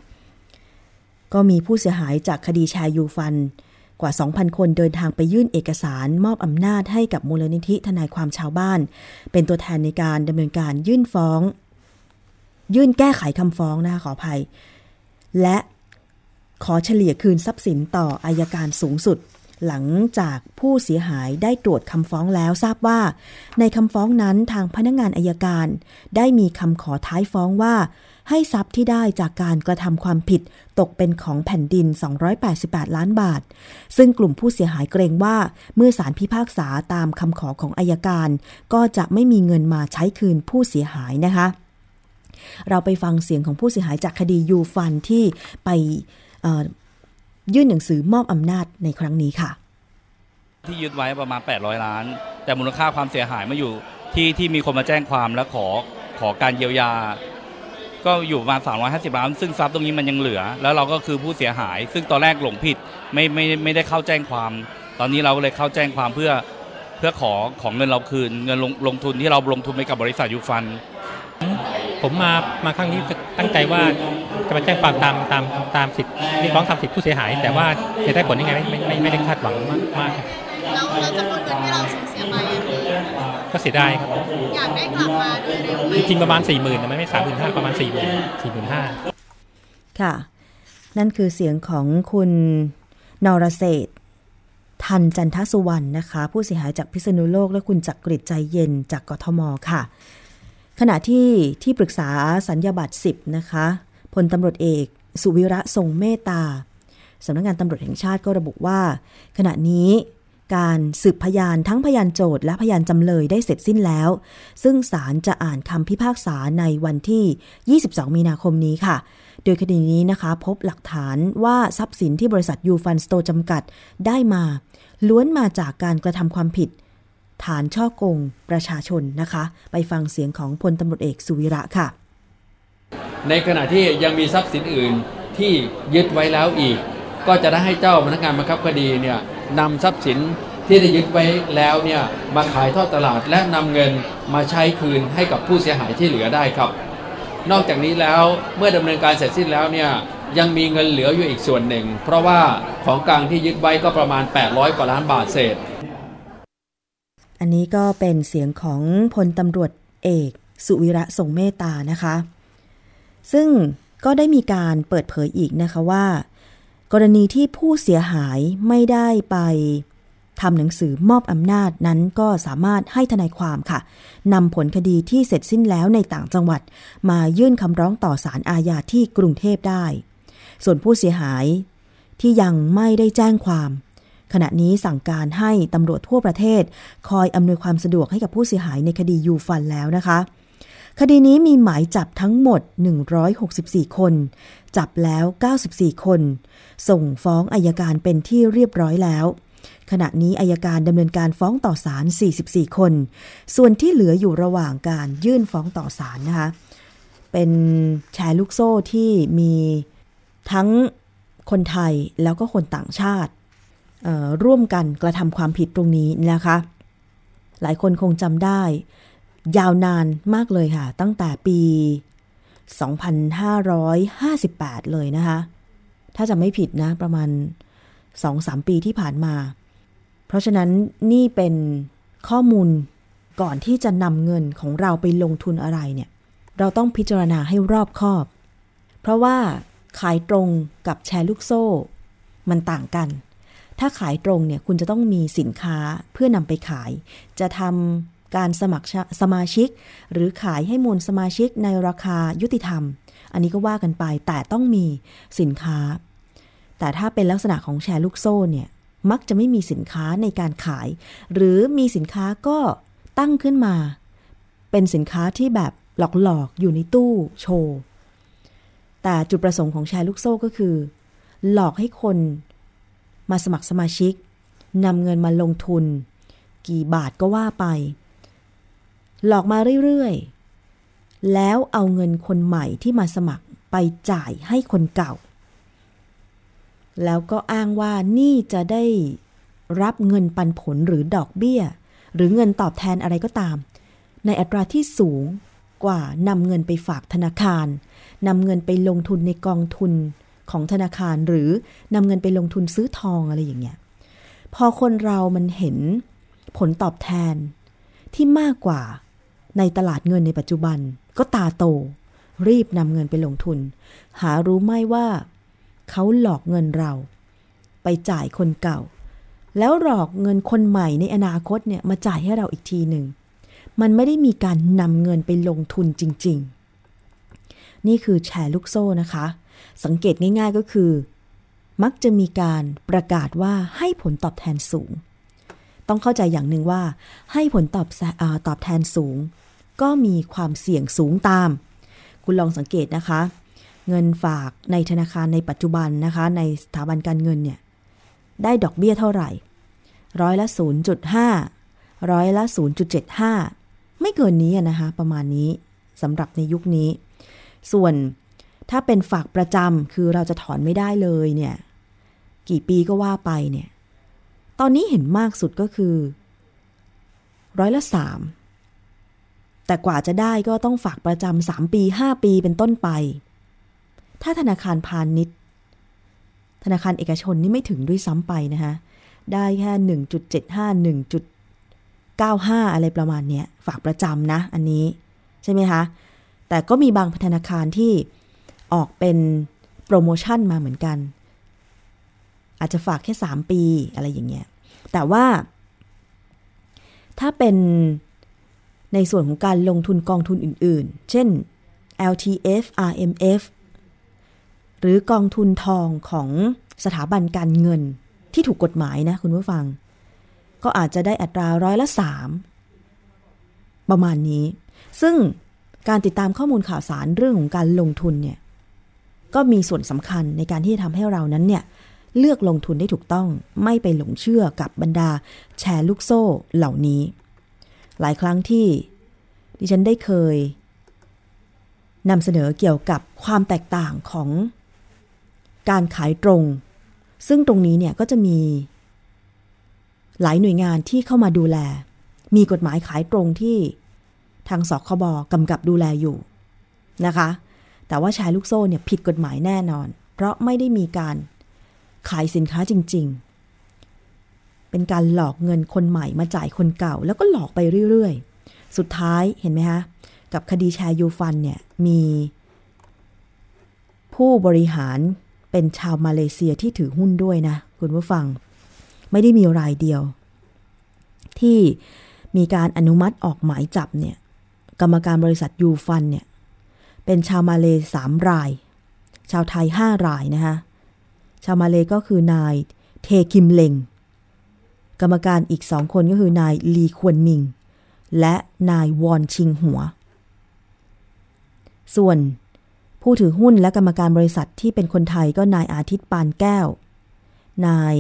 [SPEAKER 1] ก็มีผู้เสียหายจากคดีแชร์ยูฟัน กว่า 2,000 คนเดินทางไปยื่นเอกสาร มอบอำนาจให้กับมูลนิธิทนายความชาวบ้าน เป็นตัวแทนในการดำเนินการยื่นฟ้อง ยื่นแก้ไขคำฟ้องนะคะขออภัย และ ขอเฉลี่ยคืนทรัพย์สินต่ออายการสูงสุด หลังจากผู้เสียหายได้ตรวจคำฟ้องแล้วทราบว่า ในคำฟ้องนั้นทางพนักงานอายการ ได้มีคำขอท้ายฟ้องว่า ให้ทรัพย์ที่ได้จากการกระทำความผิดตกเป็นของแผ่นดิน 288 ล้านบาท ซึ่งกลุ่มผู้เสียหายเกรงว่าเมื่อศาลพิพากษาตามคำขอของอายการ ก็จะไม่มีเงินมาใช้คืนผู้เสียหายนะคะเราไปฟังเสียงของผู้เสียหายจากคดียูฟันที่ไป ยื่นหนังสือมอบอำนาจในครั้งนี้ค่ะ
[SPEAKER 9] ที่ยึดไว้ประมาณ 800 ล้าน แต่มูลค่าความเสียหายมาอยู่ที่ที่มีคนมาแจ้งความและขอขอการเยียวยา ก็อยู่ประมาณ 350 ล้าน ซึ่งทรัพย์ตรงนี้มันยังเหลือ แล้วเราก็คือผู้เสียหาย ซึ่งตอนแรกหลงผิดไม่ไม่ไม่ได้เข้าแจ้งความ ตอนนี้เราก็เลยเข้าแจ้งความเพื่อเพื่อขอของเงินเราคืน เงินลงลงทุนที่เราลงทุนไปกับบริษัทยูฟัน
[SPEAKER 10] ผมมามาครั้งนี้ตั้งใจว่า จะมาแจ้งความตามตามตามสิทธิ์เรียกร้องตามสิทธิผู้เสียหาย แต่ว่าจะได้ผลยังไงไม่ไม่ไม่ไม่ได้คาดหวังมากมาก
[SPEAKER 11] แล้วแล้วจำนวนเงินที่เราสูญเสียไปอะพี่
[SPEAKER 10] ก็เสียดายครับ
[SPEAKER 11] อยากได้กลับมาโดยเร็วไหม
[SPEAKER 10] จริงๆประมาณ4ี่หมื่นมันไม่สามหมื่นห้าประมาณ4ี่หมื่นสี่หมื่นห้า
[SPEAKER 1] ค่ะ นั่นคือเสียงของคุณนรเศรษฐ์ทันจันทสุวรรณนะคะ ผู้เสียหายจากพิษณุโลกและคุณจักริดใจเย็นจากกทมค่ะ ขณะที่ที่ปรึกษาสัญญาบัตร10 นะคะ พลตำรวจเอก สุวิระทรงเมตตาสำนักงานตำรวจแห่งชาติก็ระบุว่า ขณะนี้การสืบพยานทั้งพยานโจทย์และพยานจำเลยได้เสร็จสิ้นแล้ว ซึ่งศาลจะอ่านคำพิพากษาในวันที่ 22 มีนาคมนี้ค่ะ โดยคดีนี้นะคะ พบหลักฐานว่าทรัพย์สินที่บริษัทยูฟันสโตจำกัดได้มา ล้วนมาจากการกระทำความผิด ฐานช่อโกงประชาชนนะคะ ไปฟังเสียงของพลตำรวจเอกสุวิระค่ะ
[SPEAKER 12] ในขณะที่ยังมีทรัพย์สินอื่นที่ยึดไว้แล้วอีก ก็จะได้ให้เจ้าพนักงานบังคับคดีเนี่ยนำทรัพย์สินที่ได้ยึดไว้แล้วเนี่ยมาขายทอดตลาดและนำเงินมาใช้คืนให้กับผู้เสียหายที่เหลือได้ครับ นอกจากนี้แล้วเมื่อดำเนินการเสร็จสิ้นแล้วเนี่ยยังมีเงินเหลืออยู่อีกส่วนหนึ่ง เพราะว่าของกลางที่ยึดไว้ก็ประมาณ 800 กว่าล้านบาทเศษ
[SPEAKER 1] อันนี้ก็เป็นเสียงของพลตำรวจเอก สุวิระส่งเมตานะคะ ซึ่งก็ได้มีการเปิดเผยอีกนะคะว่า กรณีที่ผู้เสียหายไม่ได้ไปทำหนังสือมอบอำนาจนั้นก็สามารถให้ทนายความค่ะนำผลคดีที่เสร็จสิ้นแล้วในต่างจังหวัด มายื่นคำร้องต่อศาลอาญาที่กรุงเทพได้ ส่วนผู้เสียหายที่ยังไม่ได้แจ้งความ ขณะนี้สั่งการให้ตำรวจทั่วประเทศ คอยอำนวยความสะดวกให้กับผู้เสียหายในคดียูฟันแล้วนะคะ คดีนี้มีหมายจับทั้งหมด 164 คน จับแล้ว 94 คน ส่งฟ้องอายการเป็นที่เรียบร้อยแล้ว ขณะนี้อายการดำเนินการฟ้องต่อศาล 44 คน ส่วนที่เหลืออยู่ระหว่างการยื่นฟ้องต่อศาลนะคะ เป็นแชร์ลูกโซ่ที่มีทั้งคนไทยแล้วก็คนต่างชาติร่วมกันกระทำความผิดตรงนี้นะคะ หลายคนคงจำได้ ยาวนานมากเลยค่ะ ตั้งแต่ปี 2558 เลยนะคะ ถ้าจะไม่ผิดนะประมาณ 2-3 ปีที่ผ่านมา เพราะฉะนั้นนี่เป็นข้อมูลก่อนที่จะนำเงินของเราไปลงทุนอะไรเนี่ย เราต้องพิจารณาให้รอบคอบ เพราะว่าขายตรงกับแชร์ลูกโซ่ มันต่างกัน ถ้าขายตรงเนี่ยคุณจะต้องมีสินค้าเพื่อนำไปขาย จะทำ การสมัครสมาชิก หรือขายให้มวลสมาชิกในราคายุติธรรม อันนี้ก็ว่ากันไปแต่ต้องมีสินค้า แต่ถ้าเป็นลักษณะของแชร์ลูกโซ่เนี่ยมักจะไม่มีสินค้าในการขาย หรือมีสินค้าก็ตั้งขึ้นมา เป็นสินค้าที่แบบหลอกๆ อยู่ในตู้โชว์แต่จุดประสงค์ของแชร์ลูกโซ่ก็คือ หลอกให้คนมาสมัครสมาชิกนำเงินมาลงทุน กี่บาทก็ว่าไป หลอกมาเรื่อยๆ แล้วเอาเงินคนใหม่ที่มาสมัครไปจ่ายให้คนเก่า แล้วก็อ้างว่านี่จะได้รับเงินปันผลหรือดอกเบี้ย หรือเงินตอบแทนอะไรก็ตาม ในอัตราที่สูงกว่านำเงินไปฝากธนาคารนำเงินไปลงทุนในกองทุนของธนาคารหรือนำเงินไปลงทุนซื้อทองอะไรอย่างเงี้ย พอคนเรามันเห็นผลตอบแทนที่มากกว่า ในตลาดเงินในปัจจุบันก็ตาโต รีบนำเงินไปลงทุน หารู้ไหมว่า เขาหลอกเงินเรา ไปจ่ายคนเก่า แล้วหลอกเงินคนใหม่ในอนาคตเนี่ยมาจ่ายให้เราอีกทีหนึ่ง มันไม่ได้มีการนำเงินไปลงทุนจริง ๆ นี่คือแชร์ลูกโซ่นะคะ สังเกตง่าย ๆก็คือ มักจะมีการประกาศว่าให้ผลตอบแทนสูง ต้องเข้าใจอย่างหนึ่งว่า ให้ผลตอบอตอบแทนสูง ก็มีความเสี่ยงสูงตาม คุณลองสังเกตนะคะ เงินฝากในธนาคารในปัจจุบันนะคะ ในสถาบันการเงินเนี่ย ได้ดอกเบี้ยเท่าไหร่ ร้อยละ 0.5 ร้อยละ 0.75 ไม่เกินนี้นะคะ ประมาณนี้สำหรับในยุคนี้ ส่วนถ้าเป็นฝากประจำคือเราจะถอนไม่ได้เลยเนี่ย กี่ปีก็ว่าไปเนี่ย ตอนนี้เห็นมากสุดก็คือ ร้อยละสาม แต่กว่าจะได้ก็ต้องฝากประจำสามปีห้าปีเป็นต้นไป ถ้าธนาคารพาณิชย์ ธนาคารเอกชนนี่ไม่ถึงด้วยซ้ำไปนะคะได้แค่หนึ่งจุดเจ็ดห้าหนึ่งจุดเก้าห้าอะไรประมาณเนี้ยฝากประจำนะอันนี้ใช่ไหมคะ แต่ก็มีบางธนาคารที่ออกเป็นโปรโมชั่นมาเหมือนกัน อาจจะฝากแค่ 3 ปีอะไรอย่างเงี้ยแต่ว่า ถ้าเป็น ในส่วนของการลงทุนกองทุนอื่นๆ เช่น LTF RMF หรือกองทุนทองของสถาบันการเงินที่ถูกกฎหมายนะคุณผู้ฟัง ก็อาจจะได้อัตราร้อยละสามประมาณนี้ ซึ่งการติดตามข้อมูลข่าวสารเรื่องของการลงทุนเนี่ยก็มีส่วนสำคัญในการที่จะทำให้เรานั้นเนี่ยเลือกลงทุนได้ถูกต้องไม่ไปหลงเชื่อกับบรรดาแชร์ลูกโซ่เหล่านี้ หลายครั้งที่ ดิฉันได้เคยนำเสนอเกี่ยวกับความแตกต่างของการขายตรง ซึ่งตรงนี้เนี่ยก็จะมี หลายหน่วยงานที่เข้ามาดูแล มีกฎหมายขายตรงที่ทางสคบกำกับดูแลอยู่นะคะ แต่ว่าชายลูกโซ่เนี่ยผิดกฎหมายแน่นอน เพราะไม่ได้มีการขายสินค้าจริงๆ เป็นการหลอกเงินคนใหม่มาจ่ายคนเก่า แล้วก็หลอกไปเรื่อยๆ สุดท้ายเห็นไหมคะกับคดีแชร์ยูฟันเนี่ยมีผู้บริหารเป็นชาวมาเลเซียที่ถือหุ้นด้วยนะ คุณผู้ฟัง ไม่ได้มีรายเดียว ที่มีการอนุมัติออกหมายจับเนี่ยกรรมการบริษัทยูฟันเนี่ยเป็นชาวมาเลสามราย ชาวไทยห้ารายนะคะชาวมาเลก็คือนายเทคิมเลง กรรมการอีกสองคนก็คือนายลีควนมิง และนายวอนชิงหัว ส่วนผู้ถือหุ้นและกรรมการบริษัทที่เป็นคนไทยก็นายอาทิตย์ปานแก้ว นาย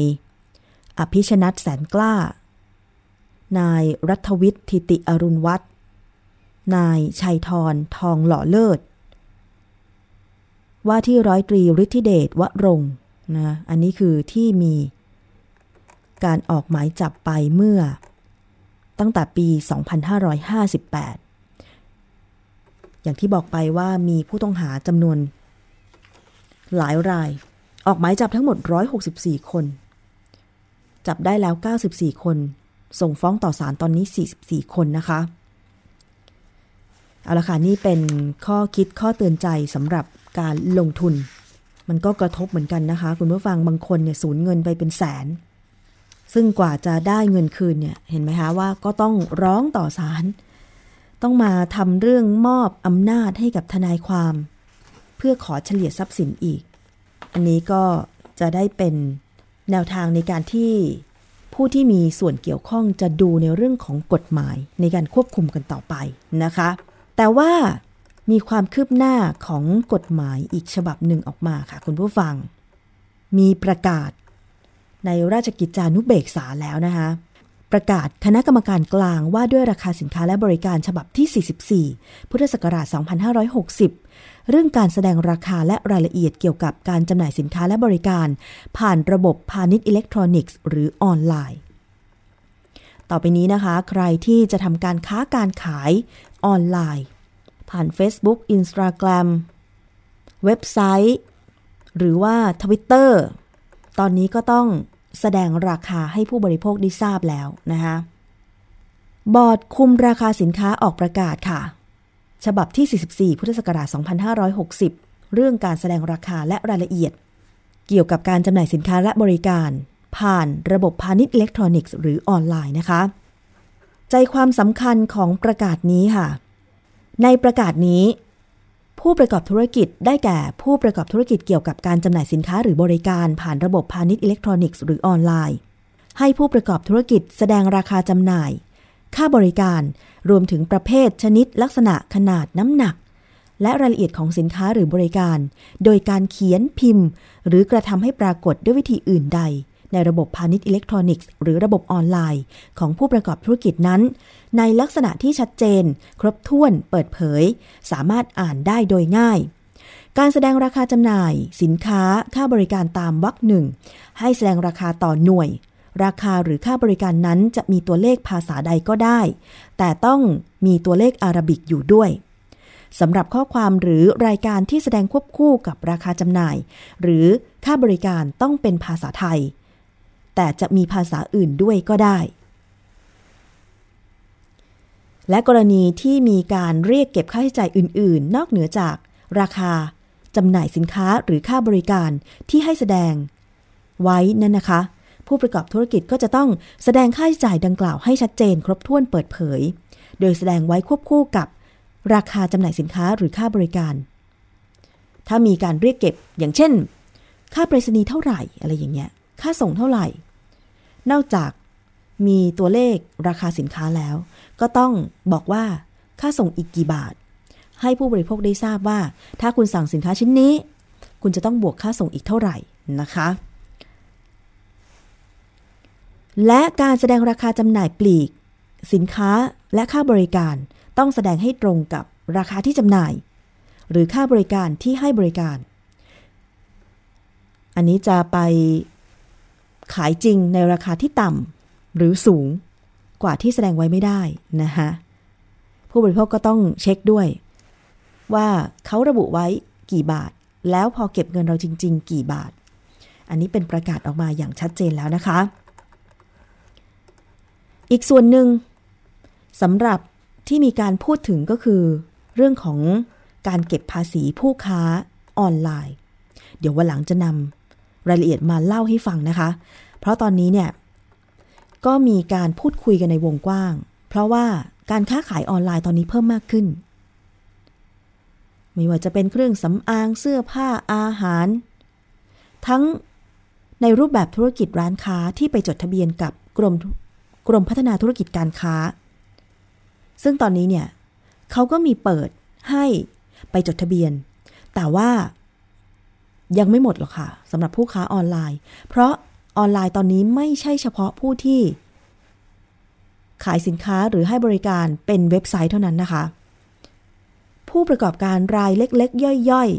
[SPEAKER 1] อภิชนัทแสนกล้า นายรัฐวิทย์ทิติอรุณวัฒน์นายชัยทรทองหล่อเลิศ ว่าที่ร้อยตรีฤทธิเดชวรงนะ อันนี้คือที่มี การออกหมายจับไปเมื่อ ตั้งแต่ปี 2558 อย่างที่บอกไปว่ามีผู้ต้องหาจำนวน หลายราย ออกหมายจับทั้งหมด 164 คน จับได้แล้ว 94 คน ส่งฟ้องต่อศาลตอนนี้ 44 คนนะคะ เอาละค่ะ นี่เป็นข้อคิดข้อเตือนใจสำหรับการลงทุนมันก็กระทบเหมือนกันนะคะ คุณผู้ฟังบางคนเนี่ยสูญเงินไปเป็นแสน ซึ่งกว่าจะได้เงินคืนเนี่ยเห็นไหมคะว่าก็ต้องร้องต่อศาลต้องมาทำเรื่องมอบอำนาจให้กับทนายความ เพื่อขอเฉลี่ยทรัพย์สินอีก อันนี้ก็จะได้เป็นแนวทางในการที่ผู้ที่มีส่วนเกี่ยวข้องจะดูในเรื่องของกฎหมายในการควบคุมกันต่อไปนะคะ แต่ว่ามีความคืบหน้าของกฎหมายอีกฉบับหนึ่งออกมาค่ะคุณผู้ฟัง มีประกาศ ในราชกิจจานุเบกษาแล้วนะคะ ประกาศคณะกรรมการกลางว่าด้วยราคาสินค้าและบริการฉบับที่ 44 พุทธศักราช 2560 เรื่องการแสดงราคาและรายละเอียดเกี่ยวกับการจำหน่ายสินค้าและบริการ ผ่านระบบพาณิชย์อิเล็กทรอนิกส์ หรือออนไลน์ ต่อไปนี้นะคะ ใครที่จะทำการค้าการขายออนไลน์ ผ่าน Facebook Instagram เว็บไซต์ หรือว่า Twitter ตอนนี้ก็ต้อง แสดงราคาให้ผู้บริโภคได้ทราบแล้วนะคะบอร์ดคุมราคาสินค้าออกประกาศค่ะ ฉบับที่ 44 พุทธศักราช 2560 เรื่องการแสดงราคาและรายละเอียด เกี่ยวกับการจำหน่ายสินค้าและบริการ ผ่านระบบพาณิชย์อิเล็กทรอนิกส์หรือออนไลน์นะคะ ใจความสำคัญของประกาศนี้ค่ะ ในประกาศนี้ ผู้ประกอบธุรกิจได้แก่ผู้ประกอบธุรกิจเกี่ยวกับการจำหน่ายสินค้าหรือบริการผ่านระบบพาณิชย์อิเล็กทรอนิกส์หรือออนไลน์ ให้ผู้ประกอบธุรกิจแสดงราคาจำหน่าย ค่าบริการ รวมถึงประเภท ชนิด ลักษณะขนาดน้ำหนัก และรายละเอียดของสินค้าหรือบริการ โดยการเขียนพิมพ์ หรือกระทำให้ปรากฏด้วยวิธีอื่นใด ในระบบพาณิชย์อิเล็กทรอนิกส์ หรือระบบออนไลน์ ของผู้ประกอบธุรกิจนั้น ในลักษณะที่ชัดเจน ครบถ้วนเปิดเผย สามารถอ่านได้โดยง่าย การแสดงราคาจำหน่าย สินค้า ค่าบริการตามวรรคหนึ่งให้แสดงราคาต่อหน่วย ราคาหรือค่าบริการนั้นจะมีตัวเลขภาษาใดก็ได้ แต่ต้องมีตัวเลขอารบิกอยู่ด้วยสำหรับข้อความหรือรายการที่แสดงควบคู่กับราคาจำหน่าย หรือค่าบริการต้องเป็นภาษาไทย แต่จะมีภาษาอื่นด้วยก็ได้ และกรณีที่มีการเรียกเก็บค่าใช้จ่ายอื่น ๆ นอกเหนือจากราคาจำหน่ายสินค้าหรือค่าบริการที่ให้แสดง ไว้นั่นนะคะ ผู้ประกอบธุรกิจก็จะต้องแสดงค่าใช้จ่ายดังกล่าวให้ชัดเจน ครบถ้วนเปิดเผย โดยแสดงไว้ควบคู่กับ ราคาจำหน่ายสินค้าหรือค่าบริการ ถ้ามีการเรียกเก็บอย่างเช่น ค่าไปรษณีย์เท่าไหร่อะไรอย่างเงี้ย ค่าส่งเท่าไหร่ นอกจากมีตัวเลขราคาสินค้าแล้ว ก็ต้องบอกว่าค่าส่งอีกกี่บาท ให้ผู้บริโภคได้ทราบว่า ถ้าคุณสั่งสินค้าชิ้นนี้ คุณจะต้องบวกค่าส่งอีกเท่าไหร่นะคะ และการแสดงราคาจำหน่ายปลีก สินค้าและค่าบริการต้องแสดงให้ตรงกับราคาที่จำหน่าย หรือค่าบริการที่ให้บริการ อันนี้จะไป ขายจริงในราคาที่ต่ำหรือสูงกว่าที่แสดงไว้ไม่ได้นะคะผู้บริโภคก็ต้องเช็คด้วย ว่าเขาระบุไว้กี่บาท แล้วพอเก็บเงินเราจริง ๆ กี่บาท อันนี้เป็นประกาศออกมาอย่างชัดเจนแล้วนะคะ อีกส่วนหนึ่งสำหรับที่มีการพูดถึงก็คือ เรื่องของการเก็บภาษีผู้ค้าออนไลน์ เดี๋ยววันหลังจะนำรายละเอียดมาเล่าให้ฟังนะคะ เพราะตอนนี้เนี่ยก็มีการพูดคุยกันในวงกว้าง เพราะว่าการค้าขายออนไลน์ตอนนี้เพิ่มมากขึ้น ไม่ว่าจะเป็นเครื่องสำอางเสื้อผ้าอาหาร ทั้งในรูปแบบธุรกิจร้านค้าที่ไปจดทะเบียนกับกรมกรมพัฒนาธุรกิจการค้า ซึ่งตอนนี้เนี่ยเขาก็มีเปิดให้ไปจดทะเบียน แต่ว่ายังไม่หมดหรอกค่ะสำหรับผู้ค้าออนไลน์ เพราะ ออนไลน์ตอนนี้ไม่ใช่เฉพาะผู้ที่ ขายสินค้าหรือให้บริการเป็นเว็บไซต์เท่านั้นนะคะ ผู้ประกอบการรายเล็กๆ ย่อย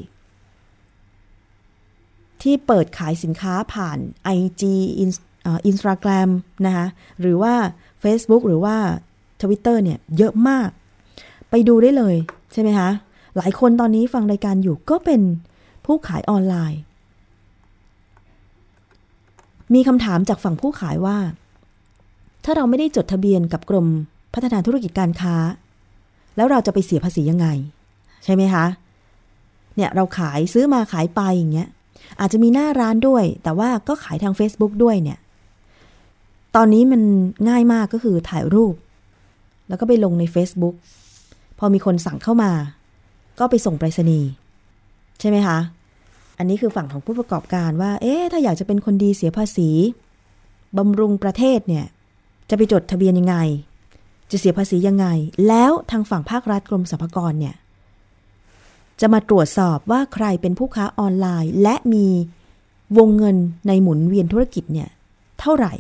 [SPEAKER 1] ๆ ที่เปิดขายสินค้าผ่าน IG อินสตาแกรมนะคะหรือว่า Facebook หรือว่า Twitter เนี่ยเยอะมาก ไปดูได้เลยใช่ไหมคะ หลายคนตอนนี้ฟังรายการอยู่ก็เป็นผู้ขายออนไลน์ มีคำถามจากฝั่งผู้ขายว่า ถ้าเราไม่ได้จดทะเบียนกับกรมพัฒนาธุรกิจการค้า แล้วเราจะไปเสียภาษียังไง ใช่ไหมคะ เนี่ยเราขายซื้อมาขายไปอย่างเงี้ย อาจจะมีหน้าร้านด้วย แต่ว่าก็ขายทาง Facebook ด้วยเนี่ย ตอนนี้มันง่ายมากก็คือถ่ายรูป แล้วก็ไปลงใน Facebook พอมีคนสั่งเข้ามา ก็ไปส่งไปรษณีย์ใช่ไหมคะ อันนี้คือฝั่งของผู้ประกอบการว่า เอ๊ะถ้าอยากจะเป็นคนดีเสียภาษีบำรุงประเทศเนี่ย จะไปจดทะเบียนยังไง จะเสียภาษียังไง แล้วทางฝั่งภาครัฐกรมสรรพากรเนี่ย จะมาตรวจสอบว่าใครเป็นผู้ค้าออนไลน์ และมีวงเงินในหมุนเวียนธุรกิจเนี่ย เท่าไหร่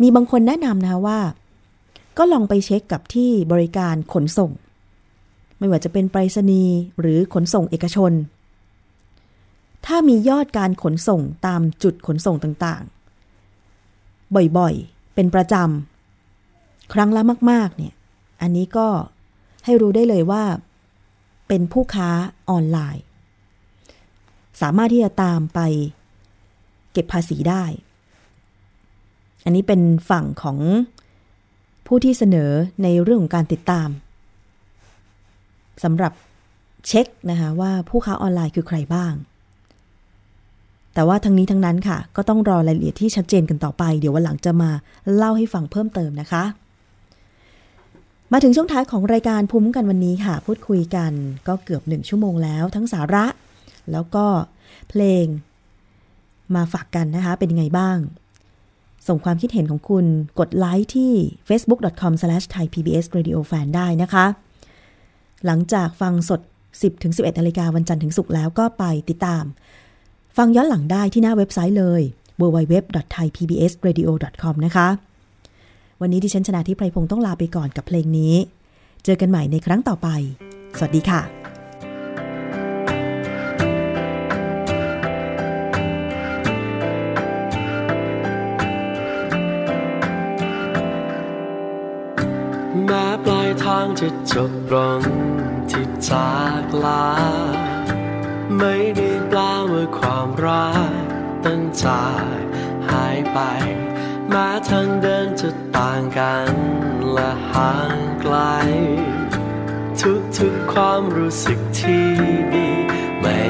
[SPEAKER 1] มีบางคนแนะนำนะคะว่า ก็ลองไปเช็คกับที่บริการขนส่ง ไม่ว่าจะเป็นไปรษณีย์หรือขนส่งเอกชน ถ้ามียอดการขนส่งตามจุดขนส่งต่างๆ บ่อยๆ เป็นประจำ ครั้งละมาก ๆ เนี่ย อันนี้ก็ให้รู้ได้เลยว่า เป็นผู้ค้าออนไลน์ สามารถที่จะตามไปเก็บภาษีได้ อันนี้เป็นฝั่งของผู้ที่เสนอในเรื่องของการติดตามสำหรับเช็คนะคะว่าผู้ค้าออนไลน์คือใครบ้าง แต่ว่าทั้งนี้ทั้งนั้นค่ะ ก็ต้องรอรายละเอียดที่ชัดเจนกันต่อไป เดี๋ยววันหลังจะมาเล่าให้ฟังเพิ่มเติมนะคะ มาถึงช่วงท้ายของรายการภูมิกันวันนี้ค่ะ พูดคุยกันก็เกือบหนึ่งชั่วโมงแล้ว ทั้งสาระ แล้วก็เพลง มาฝากกันนะคะ เป็นยังไงบ้าง ส่งความคิดเห็นของคุณกดไลค์ที่ facebook.com/thaipbsradiofan ได้นะคะ หลังจากฟังสด 10-11นาฬิกาวันจันทร์ถึงศุกร์แล้วก็ไปติดตาม ฟังย้อนหลังได้ที่หน้าเว็บไซต์เลย www.thaipbsradio.com นะคะ วันนี้ดิฉันชนะทิพไพรพงศ์ต้องลาไปก่อนกับเพลงนี้ เจอกันใหม่ในครั้งต่อไป สวัสดีค่ะ
[SPEAKER 13] แม้ปลายทางจะจบลงที่จากลา ไม่ได้แปลว่าความรักตั้งจากหายไปแม้ทางเดินจะต่างกันและห่างไกล ทุกๆความรู้สึกที่ดีไม่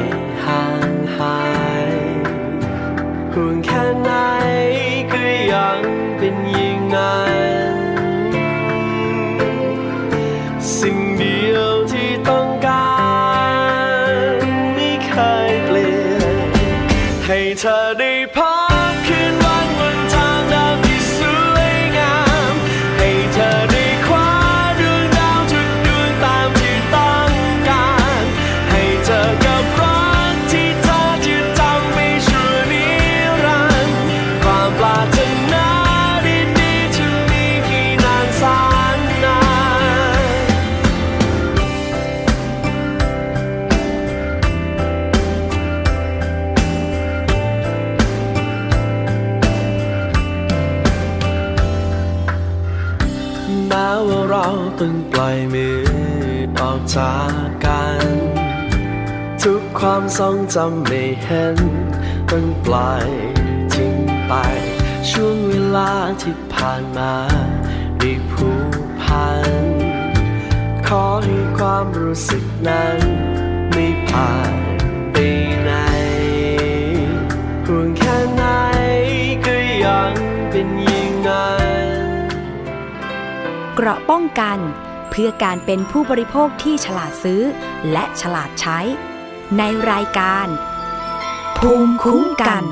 [SPEAKER 13] ความทรงจำไม่เห็นต้องปล่อยทิ้งไป ช่วงเวลาที่ผ่านมาได้ผูกพัน ขอให้ความรู้สึกนั้นไม่ผ่านไปไหนห่วงแค่ไหนก็ยังเป็นอย่างนั้น
[SPEAKER 14] เกราะป้องกันเพื่อการเป็นผู้บริโภคที่ฉลาดซื้อ และฉลาดใช้ ในรายการ ภูมิคุ้มกัน